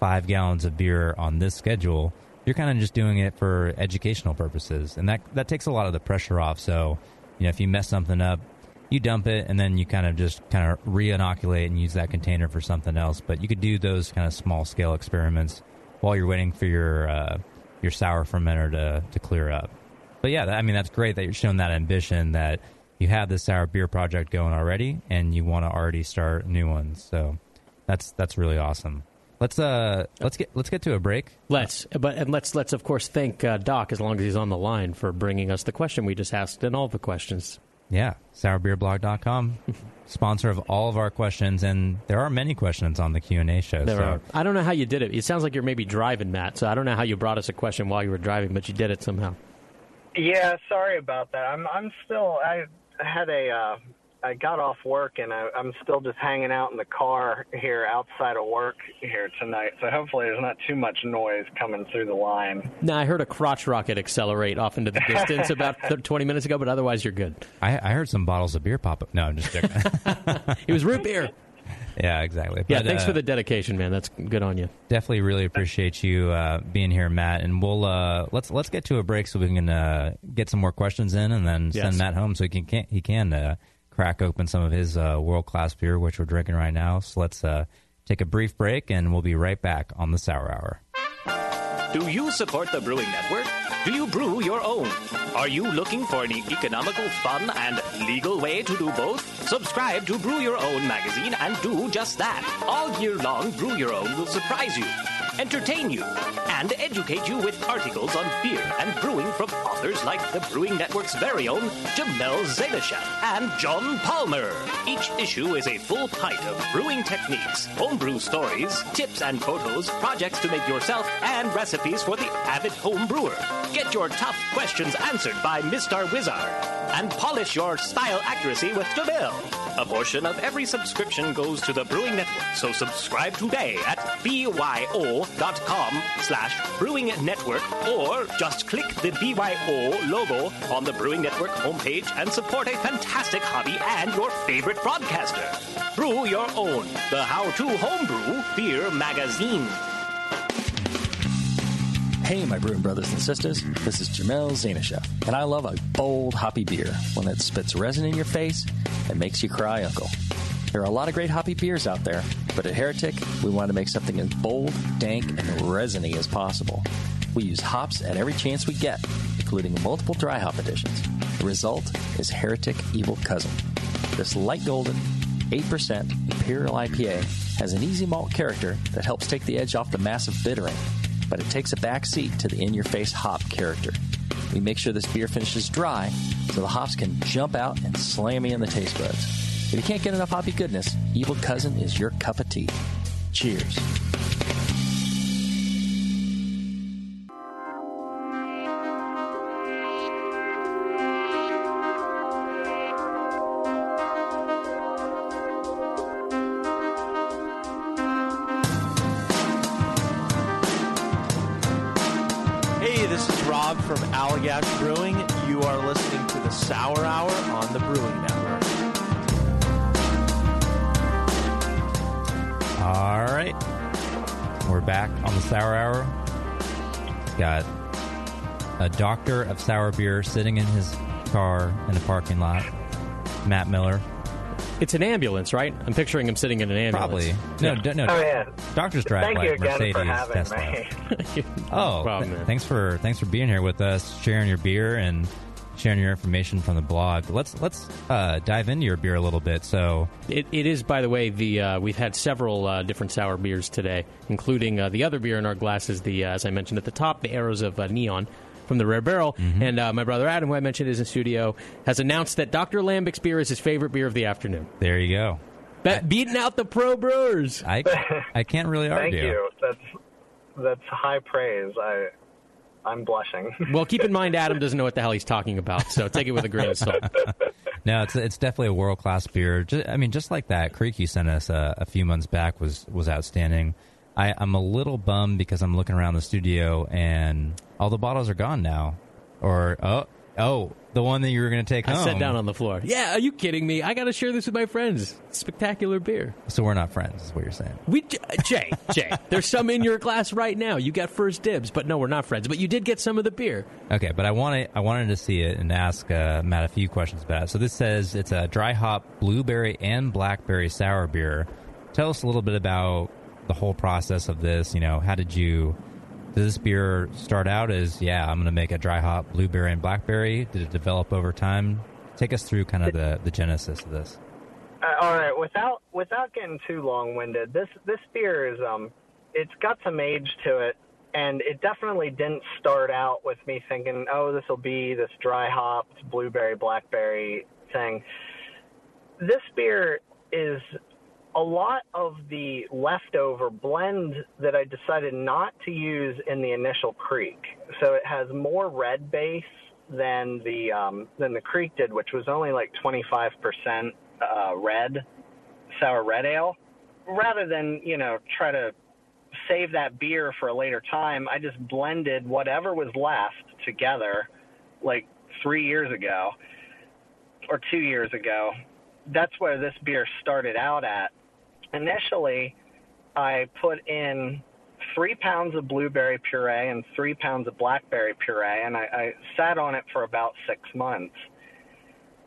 five gallons of beer on this schedule. You're kind of just doing it for educational purposes, and that that takes a lot of the pressure off. So, you know, if you mess something up, you dump it, and then you kind of just kind of re-inoculate and use that container for something else. But you could do those kind of small scale experiments while you're waiting for your uh, your sour fermenter to to clear up. But yeah, I mean that's great that you're showing that ambition that you have this sour beer project going already, and you want to already start new ones. So that's that's really awesome. Let's uh let's get let's get to a break. Let's, but and let's let's of course thank uh, Doc as long as he's on the line for bringing us the question we just asked and all the questions. Yeah, sourbeerblog.com, sponsor of all of our questions, and there are many questions on the Q and A show. There so are. I don't know how you did it. It sounds like you're maybe driving, Matt. So I don't know how you brought us a question while you were driving, but you did it somehow. Yeah, sorry about that. I'm I'm still I had a uh I got off work and I, I'm still just hanging out in the car here outside of work here tonight. So hopefully there's not too much noise coming through the line. Now I heard a crotch rocket accelerate off into the distance about th- 20 minutes ago, but otherwise you're good. I, I heard some bottles of beer pop up. No, I'm just joking. it was root beer. Yeah, exactly. Yeah, thanks uh, for the dedication, man. That's good on you. Definitely, really appreciate you uh, being here, Matt. And we'll uh, let's let's get to a break so we can uh, get some more questions in, and then Yes. send Matt home so he can can- he can uh, crack open some of his uh, world class beer, which we're drinking right now. So let's uh, take a brief break, and we'll be right back on the Sour Hour. Do you support the Brewing Network? Do you brew your own? Are you looking for an economical, fun, and legal way to do both? Subscribe to Brew Your Own magazine and do just that. All year long, Brew Your Own will surprise you, entertain you, and educate you with articles on beer and brewing from authors like the Brewing Network's very own Jamil Zainasheff and John Palmer. Each issue is a full pint of brewing techniques, homebrew stories, tips and photos, projects to make yourself, and recipes for the avid home brewer. Get your tough questions answered by Mr. Wizard and polish your style accuracy with Jamil. A portion of every subscription goes to the Brewing Network, so subscribe today at byo.com slash brewing network or just click the BYO logo on the Brewing Network homepage and support a fantastic hobby and your favorite broadcaster. Brew your own, the how-to homebrew beer magazine. Hey, my brewing brothers and sisters. This is Jamil Zainasheff, and I love a bold, hoppy beer, one that spits resin in your face and makes you cry, Uncle. There are a lot of great hoppy beers out there, but at Heretic, we want to make something as bold, dank, and resiny as possible. We use hops at every chance we get, including multiple dry hop additions. The result is Heretic Evil Cousin. This light golden, 8% Imperial IPA has an easy malt character that helps take the edge off the massive bittering, but it takes a back seat to the in your face hop character. We make sure this beer finishes dry so the hops can jump out and slam me in the taste buds. If you can't get enough hoppy goodness, Evil Cousin is your cup of tea. Cheers. Sour beer sitting in his car in a parking lot. Matt Miller. It's an ambulance, right? I'm picturing him sitting in an ambulance. Probably. No, d- no. Oh, yeah. Doctors drive Thank like you again Mercedes for having Tesla. me. Oh, problem, th- thanks for thanks for being here with us, sharing your beer and sharing your information from the blog. Let's let's uh, dive into your beer a little bit. So It, it is, by the way, the uh, we've had several uh, different sour beers today, including uh, the other beer in our glass is the, uh, as I mentioned at the top, the Arrows of uh, Neon from the Rare Barrel. And uh, my brother Adam, who I mentioned is in studio, has announced that Dr. Lambic's beer is his favorite beer of the afternoon. there you go. Be- beating out the pro brewers. I I can't really argue. Thank you. That's that's high praise. I I'm blushing. Well, keep in mind, Adam doesn't know what the hell he's talking about, so take it with a grain of salt. No, it's it's definitely a world class beer. Just, I mean, just like that Kriek you sent us uh, a few months back was was outstanding. I, I'm a little bummed because I'm looking around the studio and all the bottles are gone now. Or oh oh, the one that you were going to take I home. sat down on the floor. Yeah, are you kidding me? I got to share this with my friends. Spectacular beer. So we're not friends, is what you're saying. We Jay Jay. There's some in your glass right now. You got first dibs, but no, we're not friends. But you did get some of the beer. Okay, but I wanted I wanted to see it and ask uh, Matt a few questions about it. So this says it's a dry hop blueberry and blackberry sour beer. Tell us a little bit about the whole process of this. You know, how did you Did this beer start out as yeah, I'm going to make a dry hop blueberry and blackberry? Did it develop over time? Take us through kind of the the genesis of this. Uh, all right, without without getting too long winded, this this beer is um, it's got some age to it, and it definitely didn't start out with me thinking, oh, this will be this dry hopped blueberry blackberry thing. This beer is a lot of the leftover blend that I decided not to use in the initial kriek. So it has more red base than the um, than the kriek did, which was only like 25% uh, red sour red ale. Rather than you know try to save that beer for a later time, I just blended whatever was left together, like three years ago or two years ago. That's where this beer started out at. Initially, I put in three pounds of blueberry puree and three pounds of blackberry puree, and I, I sat on it for about six months.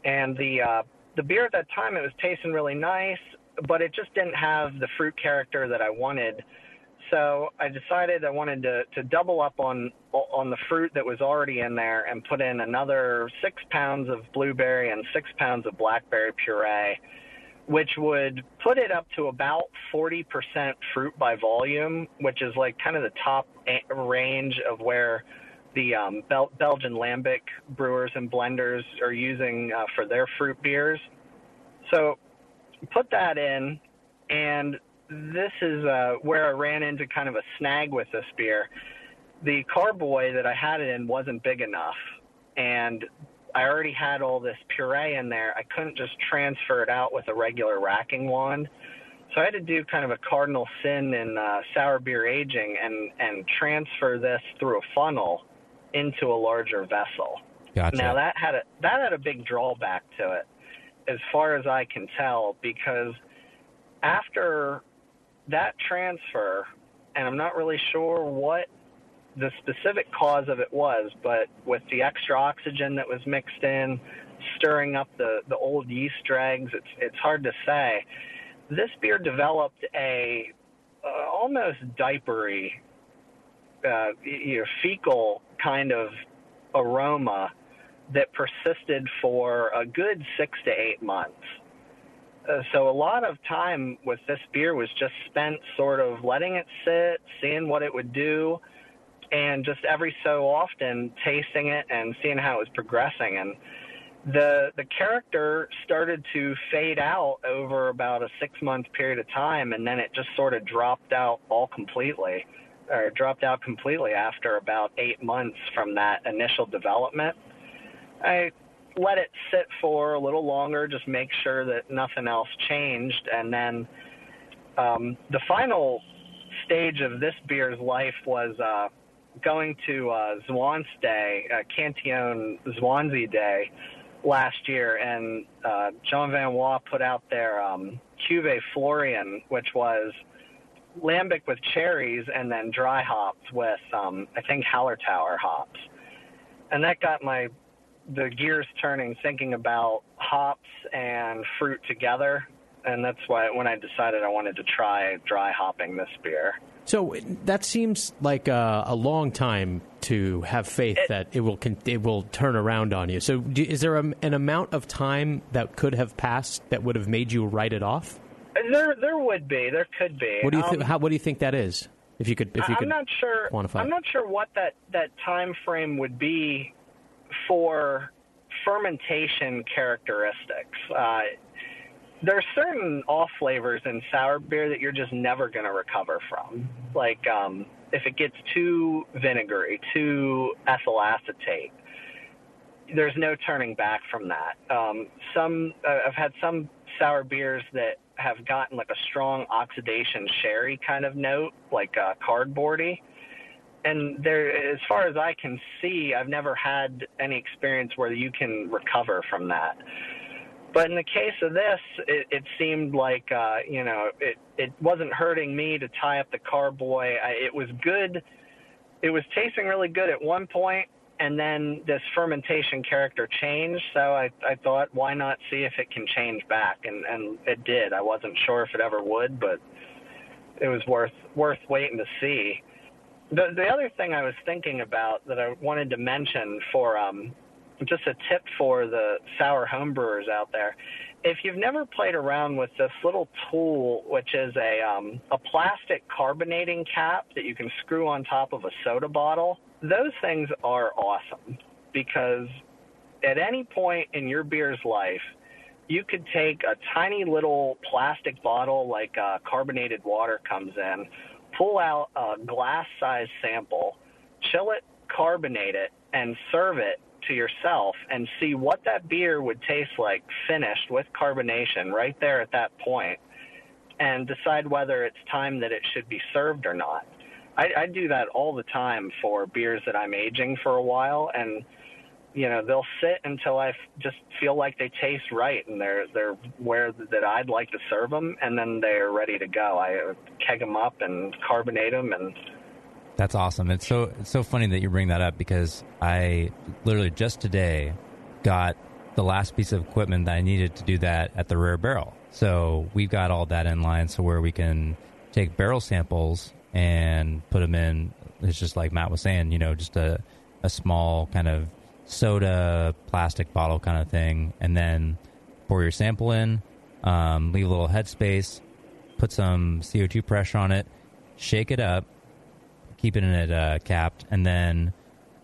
And the uh, the beer at that time, it was tasting really nice, but it just didn't have the fruit character that I wanted. So I decided I wanted to, to double up on on the fruit that was already in there and put in another six pounds of blueberry and six pounds of blackberry puree, which would put it up to about 40% fruit by volume, which is like kind of the top range of where the um, Bel- Belgian lambic brewers and blenders are using uh, for their fruit beers. So put that in, and this is uh, where I ran into kind of a snag with this beer. The carboy that I had it in wasn't big enough, and I already had all this puree in there. I couldn't just transfer it out with a regular racking wand. So I had to do kind of a cardinal sin in uh, sour beer aging and, and transfer this through a funnel into a larger vessel. Gotcha. Now that had a that had a big drawback to it, as far as I can tell, because after that transfer, and I'm not really sure what the specific cause of it was, but with the extra oxygen that was mixed in, stirring up the, the old yeast dregs, it's it's hard to say. This beer developed a uh, almost diapery, uh, you know, fecal kind of aroma that persisted for a good six to eight months. Uh, so a lot of time with this beer was just spent sort of letting it sit, seeing what it would do, and just every so often tasting it and seeing how it was progressing. And the the character started to fade out over about a six month period of time, and then it just sort of dropped out all completely, or dropped out completely after about eight months from that initial development. I let it sit for a little longer, just make sure that nothing else changed, and then um, the final stage of this beer's life was uh, going to uh, Zwanze Day, uh, Cantillon Zwanze Day last year, and uh, Jean Van Roy put out their um, Cuvée Florian, which was lambic with cherries and then dry hops with, um, I think, Hallertauer hops. And that got my the gears turning, thinking about hops and fruit together, and that's why when I decided I wanted to try dry hopping this beer. So that seems like a, a long time to have faith It- that it will con- it will turn around on you. So do, is there a, an amount of time that could have passed that would have made you write it off? There, there would be, there could be. What do you Um, think? How, what do you think that is? If you could, if you I- could I'm not sure. quantify. I'm not sure what that that time frame would be for fermentation characteristics. Uh, there are certain off flavors in sour beer that you're just never going to recover from. Like um, if it gets too vinegary, too ethyl acetate, there's no turning back from that. Um, some uh, I've had some sour beers that have gotten like a strong oxidation sherry kind of note, like uh, cardboardy. And there, as far as I can see, I've never had any experience where you can recover from that. But in the case of this, it, it seemed like uh, you know it it wasn't hurting me to tie up the carboy. I, it was good. It was tasting really good at one point, and then this fermentation character changed. So I I thought, why not see if it can change back? And and it did. I wasn't sure if it ever would, but it was worth worth waiting to see. The the other thing I was thinking about that I wanted to mention for um, just a tip for the sour homebrewers out there. If you've never played around with this little tool, which is a um, a plastic carbonating cap that you can screw on top of a soda bottle, those things are awesome because at any point in your beer's life, you could take a tiny little plastic bottle like uh, carbonated water comes in, pull out a glass sized sample, chill it, carbonate it, and serve it to yourself and see what that beer would taste like finished with carbonation right there at that point and decide whether it's time that it should be served or not. I, I do that all the time for beers that I'm aging for a while and you know they'll sit until I f- just feel like they taste right and they're they're where that I'd like to serve them, and then they're ready to go. I keg them up and carbonate them, and That's awesome. It's so it's so funny that you bring that up because I literally just today got the last piece of equipment that I needed to do that at the Rare Barrel. So we've got all that in line, so where we can take barrel samples and put them in. It's just like Matt was saying, you know, just a a small kind of soda plastic bottle kind of thing, and then pour your sample in, um, leave a little headspace, put some CO2 pressure on it, shake it up, keeping it in it uh, capped, and then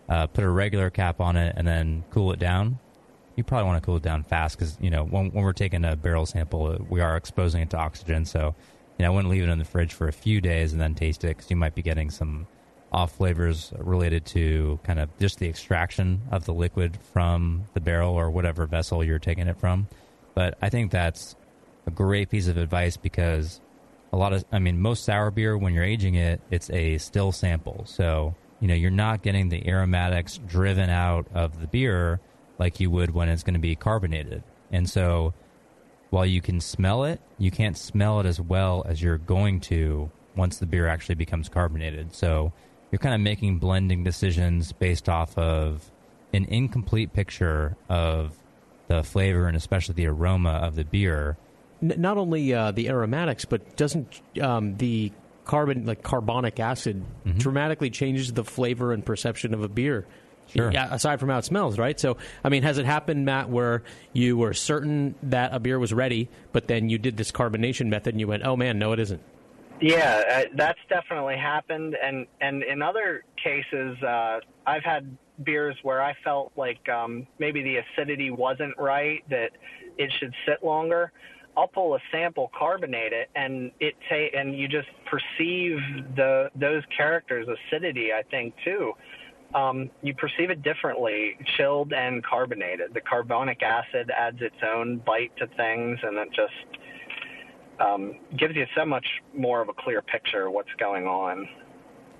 uh, put a regular cap on it, and then cool it down. You probably want to cool it down fast because you know when, when we're taking a barrel sample, uh, we are exposing it to oxygen. So you know I wouldn't leave it in the fridge for a few days and then taste it because you might be getting some off flavors related to kind of just the extraction of the liquid from the barrel or whatever vessel you're taking it from. But I think that's a great piece of advice because a lot of, I mean, most sour beer, when you're aging it, it's a still sample. So, you know, you're not getting the aromatics driven out of the beer like you would when it's going to be carbonated. And so, while you can smell it, you can't smell it as well as you're going to once the beer actually becomes carbonated. So, you're kind of making blending decisions based off of an incomplete picture of the flavor and especially the aroma of the beer. N- not only uh, the aromatics, but doesn't um, the carbon like carbonic acid dramatically changes the flavor and perception of a beer? Sure. Yeah, aside from how it smells, right? So, I mean, has it happened, Matt, where you were certain that a beer was ready, but then you did this carbonation method and you went, "Oh man, no, it isn't." Yeah, uh, that's definitely happened, and and in other cases, uh, I've had beers where I felt like um, maybe the acidity wasn't right, that it should sit longer. I'll pull a sample, carbonate it, and it ta- and you just perceive the those characters' acidity. I think too. Um, you perceive it differently, chilled and carbonated. The carbonic acid adds its own bite to things, and it just um, gives you so much more of a clear picture of what's going on.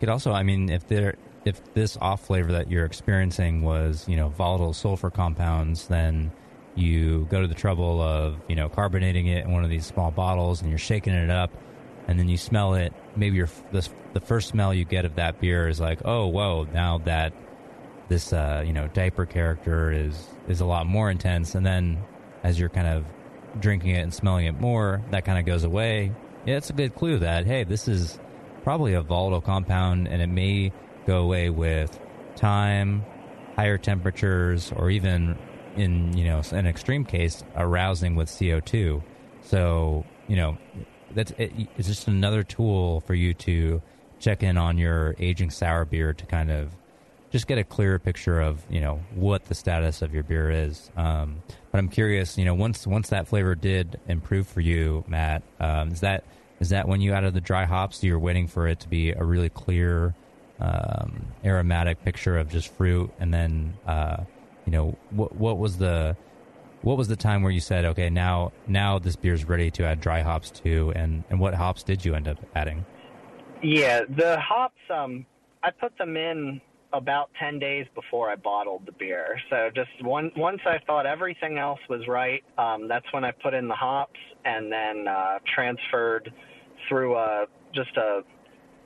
It also, I mean, if there, if this off flavor that you're experiencing was, you know, volatile sulfur compounds, then you go to the trouble of, you know, carbonating it in one of these small bottles, and you're shaking it up, and then you smell it. Maybe the, the first smell you get of that beer is like, oh, whoa! Now that this, uh, you know, diaper character is is a lot more intense, and then as you're kind of drinking it and smelling it more, that kind of goes away. Yeah, it's a good clue that hey, this is probably a volatile compound, and it may go away with time, higher temperatures, or even in you know an extreme case, arousing with CO two. So you know that's it, it's just another tool for you to check in on your aging sour beer to kind of just get a clearer picture of you know what the status of your beer is. Um, but I'm curious, you know, once once that flavor did improve for you, Matt, um, is that is that when you added the dry hops? You're waiting for it to be a really clear, um, aromatic picture of just fruit, and then uh, you know what what was the what was the time where you said, okay, now now this beer's ready to add dry hops to, and and what hops did you end up adding? Yeah, the hops. Um, I put them in about ten days before I bottled the beer. So just one once I thought everything else was right, um, that's when I put in the hops and then uh, transferred through a just a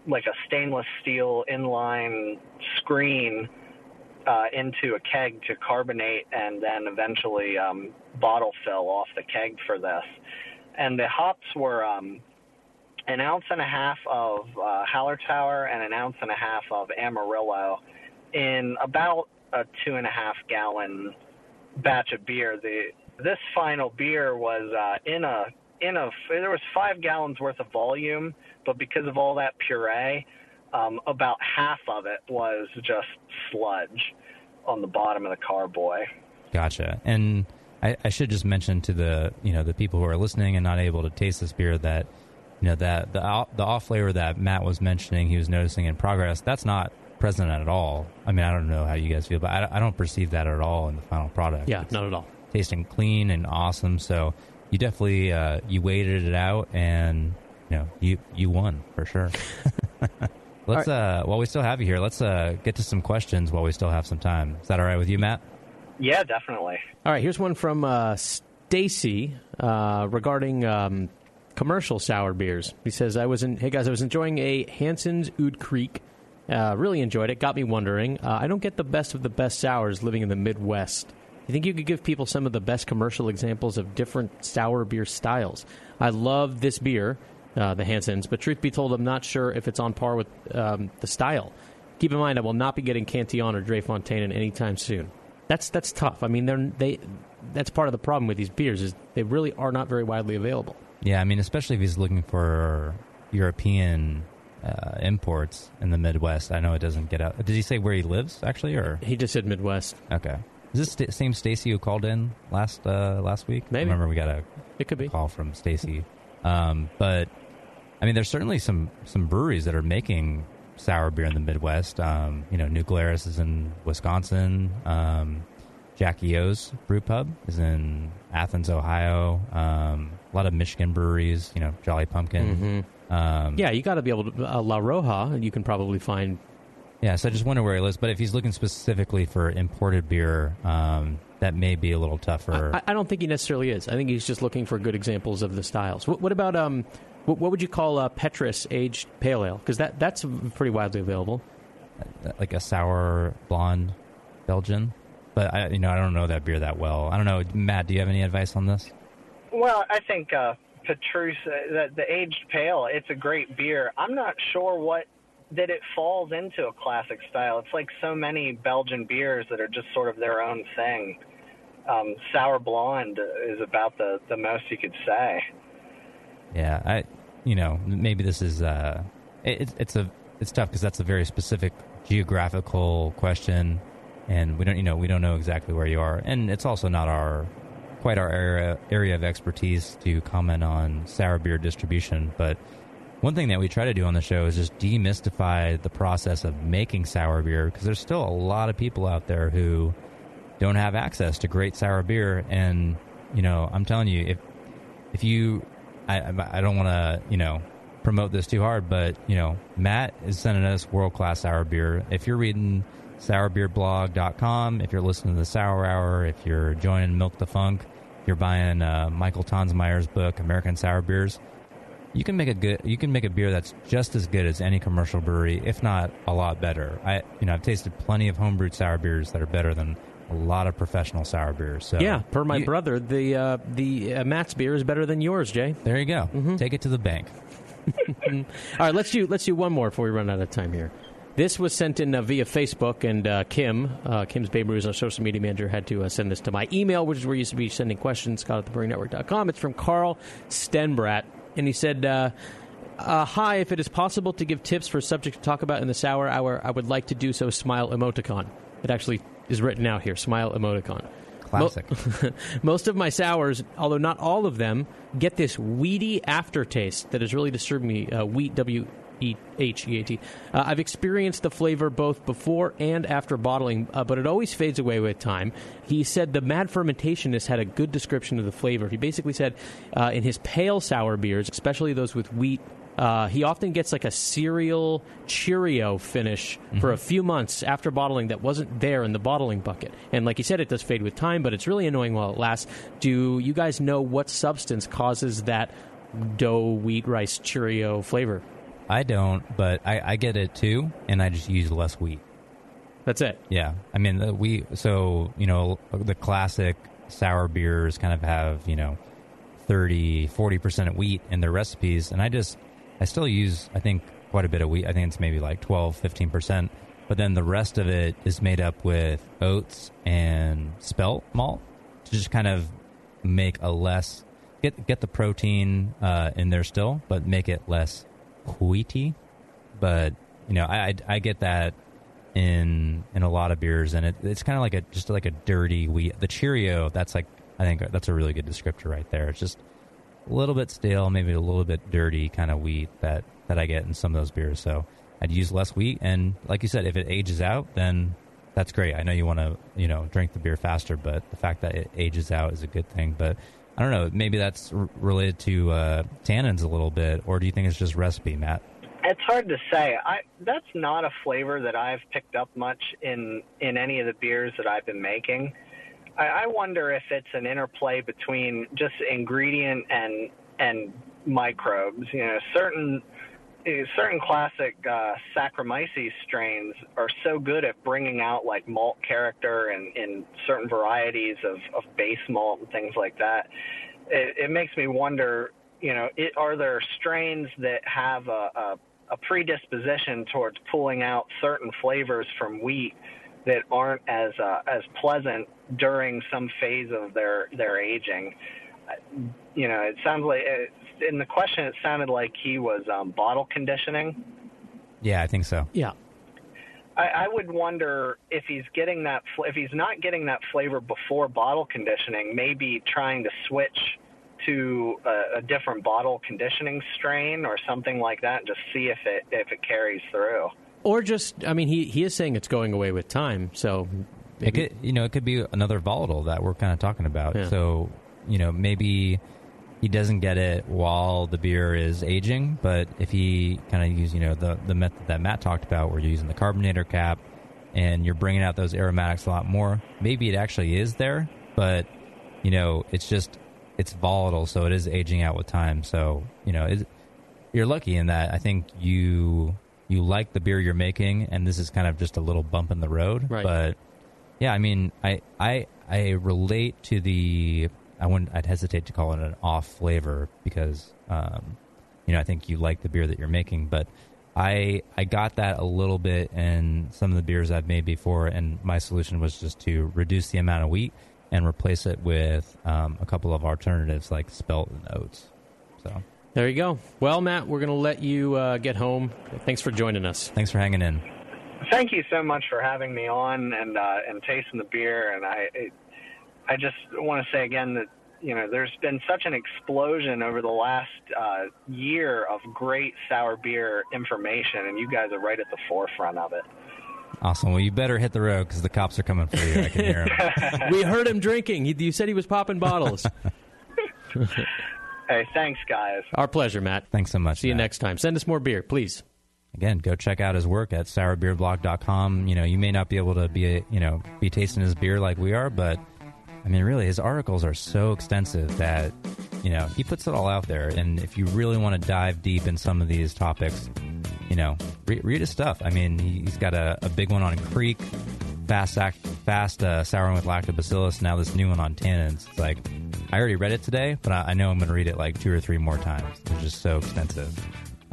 like a stainless steel inline screen uh, into a keg to carbonate and then eventually um, bottle fill off the keg for this. And the hops were um, an ounce and a half of uh, Hallertauer and an ounce and a half of Amarillo in about a two and a half gallon batch of beer. The this final beer was uh, in a in a there was five gallons worth of volume, but because of all that puree, um, about half of it was just sludge on the bottom of the carboy. Gotcha. And I, I should just mention to the you know the people who are listening and not able to taste this beer that you know that the off- the off flavor that Matt was mentioning he was noticing in progress that's not present at all. I mean I don't know how you guys feel, but I, I don't perceive that at all in the final product. Yeah, It's not at all. Tasting clean and awesome. So you definitely uh, you waited it out and you know you you won for sure. let's uh while we still have you here, let's uh get to some questions while we still have some time. Is that all right with you, Matt? Yeah, definitely. All right, here's one from uh, Stacy uh, regarding um, commercial sour beers. He says, "I was in. Hey guys, I was enjoying a Hanssens Oude Kriek. Uh, really enjoyed it. Got me wondering. Uh, I don't get the best of the best sours living in the Midwest. You think you could give people some of the best commercial examples of different sour beer styles? I love this beer, uh, the Hanssens, but truth be told, I'm not sure if it's on par with um, the style. Keep in mind, I will not be getting Cantillon or Drie Fonteinen anytime soon. That's that's tough. I mean, they're they. That's part of the problem with these beers is they really are not very widely available. Yeah, I mean, especially if he's looking for European uh, imports in the Midwest. I know it doesn't get out. Did he say where he lives actually, or he just said Midwest? Okay. Is this sta same Stacy who called in last uh, last week? Maybe. I remember we got a it could be call from Stacy. Um, but I mean, there's certainly some some breweries that are making sour beer in the Midwest. Um, you know, New Glarus is in Wisconsin. Um, Jackie O's Brew Pub is in Athens, Ohio. Um, a lot of Michigan breweries. You know, Jolly Pumpkin. Um, Yeah, you got to be able to. Uh, La Roja, you can probably find. yeah, so I just wonder where he lives. But if he's looking specifically for imported beer, um, that may be a little tougher. I, I don't think he necessarily is. I think he's just looking for good examples of the styles. What, what about um, what, what would you call uh, Petrus aged pale ale? Because that that's pretty widely available. like a sour blonde Belgian. But I, you know, I don't know that beer that well. I don't know, Matt. Do you have any advice on this? Well, I think uh, Petrus, uh, the, the aged pale, it's a great beer. I'm not sure what that it falls into a classic style. It's like so many Belgian beers that are just sort of their own thing. Um, sour blonde is about the the most you could say. Yeah, I, you know, maybe this is uh, it, it's- a it's tough because that's a very specific geographical question, and we don't, you know, we don't know exactly where you are, and it's also not our quite our area area of expertise to comment on sour beer distribution, but. One thing that we try to do on the show is just demystify the process of making sour beer because there's still a lot of people out there who don't have access to great sour beer. And, you know, I'm telling you, if, if you, I, I don't want to, you know, promote this too hard, but, you know, Matt is sending us world class sour beer. If you're reading sourbeerblog.com, if you're listening to the Sour Hour, if you're joining Milk the Funk, you're buying uh, Michael Tonsmeire's book, American Sour Beers, you can make a good you can make a beer that's just as good as any commercial brewery if not a lot better i you know i've tasted plenty of homebrewed sour beers that are better than a lot of professional sour beers so yeah, per my you- brother, the uh, the uh, Matt's beer is better than yours, Jay. there you go take it to the bank All right, let's do let's do one more before we run out of time here. This was sent in uh, via Facebook, and uh, Kim, uh, Kim's Babe Ruth, our social media manager, had to uh, send this to my email, which is where you used to be sending questions, Scott at thebrewingnetwork.com. It's from Carl Stenbrat, and he said, uh, uh, Hi, if it is possible to give tips for a subject to talk about in the Sour Hour, I would like to do so. Smile emoticon. It actually is written out here. Smile emoticon. Classic. Mo- most of my sours, although not all of them, get this weedy aftertaste that has really disturbed me. Uh, wheat, W E H E A T. Uh, I've experienced the flavor both before and after bottling, uh, but it always fades away with time. He said the mad fermentationist had a good description of the flavor. He basically said uh, in his pale sour beers, especially those with wheat uh, he often gets like a cereal Cheerio finish for a few months after bottling that wasn't there in the bottling bucket. And like you said, it does fade with time, but it's really annoying while it lasts. Do you guys know what substance causes that dough, wheat, rice Cheerio flavor? i don't but i, I get it too and i just use less wheat that's it yeah i mean the, we so you know the classic sour beers kind of have you know 30 40% of wheat in their recipes and i just I still use I think quite a bit of wheat. I think it's maybe like 12, 15 percent. But then the rest of it is made up with oats and spelt malt to just kind of make a less get get the protein uh, in there still, but make it less wheaty. But you know, I I, I get that in in a lot of beers, and it, it's kind of like a just like a dirty wheat. The Cheerio, that's like I think that's a really good descriptor right there. It's just a little bit stale, maybe a little bit dirty kind of wheat that that I get in some of those beers. So I'd use less wheat, and like you said, if it ages out, then that's great. I know you want to you know drink the beer faster, but the fact that it ages out is a good thing. But I don't know, maybe that's r- related to uh, tannins a little bit, or do you think it's just recipe, Matt? It's hard to say. I that's not a flavor that I've picked up much in in any of the beers that I've been making. I, I wonder if it's an interplay between just ingredient and and microbes. You know, certain certain classic uh, Saccharomyces strains are so good at bringing out like malt character and in certain varieties of, of base malt and things like that. It, it makes me wonder. You know, it, are there strains that have a, a a predisposition towards pulling out certain flavors from wheat that aren't as uh, as pleasant during some phase of their their aging. You know, it sounds like in the question it sounded like he was um, bottle conditioning. Yeah, I think so. Yeah. I, I would wonder if he's getting that fl- if he's not getting that flavor before bottle conditioning, maybe trying to switch to a, a different bottle conditioning strain or something like that, and just see if it if it carries through. Or just, I mean, he, he is saying it's going away with time. So It could, you know, it could be another volatile that we're kind of talking about. Yeah. So, you know, maybe he doesn't get it while the beer is aging, but if he kind of use, you know, the the method that Matt talked about, where you're using the carbonator cap and you're bringing out those aromatics a lot more, maybe it actually is there, but you know, it's just it's volatile, so it is aging out with time. So, you know, it, you're lucky in that I think you you like the beer you're making, and this is kind of just a little bump in the road. Right. But yeah, I mean, I I I relate to the. I wouldn't. I'd hesitate to call it an off flavor because, um, you know, I think you like the beer that you're making, but I I got that a little bit in some of the beers I've made before, and my solution was just to reduce the amount of wheat and replace it with um, a couple of alternatives like spelt and oats. So there you go. Well, Matt, we're going to let you uh, get home. Thanks for joining us. Thanks for hanging in. Thank you so much for having me on and uh, and tasting the beer. And I it, I just want to say again that you know there's been such an explosion over the last uh, year of great sour beer information, and you guys are right at the forefront of it. Awesome. Well, you better hit the road because the cops are coming for you. I can hear them. we heard him drinking. He, you said he was popping bottles. Hey, thanks, guys. Our pleasure, Matt. Thanks so much. See you next time. Send us more beer, please. Again, go check out his work at sourbeerblog.com. You know, you may not be able to be, you know, be tasting his beer like we are, but I mean, really, his articles are so extensive that, you know, he puts it all out there. And if you really want to dive deep in some of these topics, you know, re- read his stuff. I mean, he- he's got a, a big one on Kriek, fast, act, fast uh, souring with lactobacillus. Now this new one on tannins. It's like I already read it today, but I, I know I'm going to read it like two or three more times. It's just so extensive.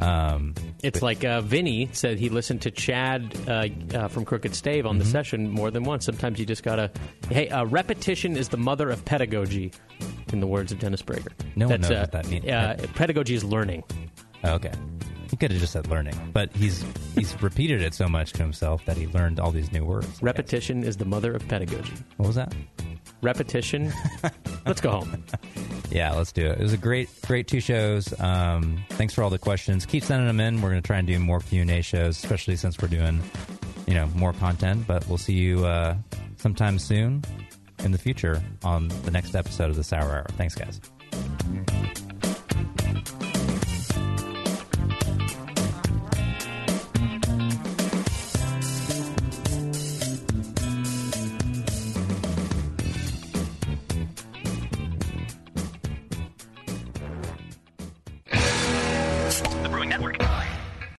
Um, It's like uh, Vinny said he listened to Chad uh, uh, from Crooked Stave on the Mm-hmm. session more than once. Sometimes you just gotta. Hey, uh, repetition is the mother of pedagogy, in the words of Dennis Prager. No one knows uh, what that means. Uh, pedagogy is learning. Okay. He could have just said learning, but he's he's repeated it so much to himself that he learned all these new words. Repetition is the mother of pedagogy. What was that? Repetition. Let's go home. Yeah, let's do it. It was a great, great two shows. Um, thanks for all the questions. Keep sending them in. We're going to try and do more Q and A shows, especially since we're doing, you know, more content. But we'll see you uh, sometime soon in the future on the next episode of the Sour Hour. Thanks, guys.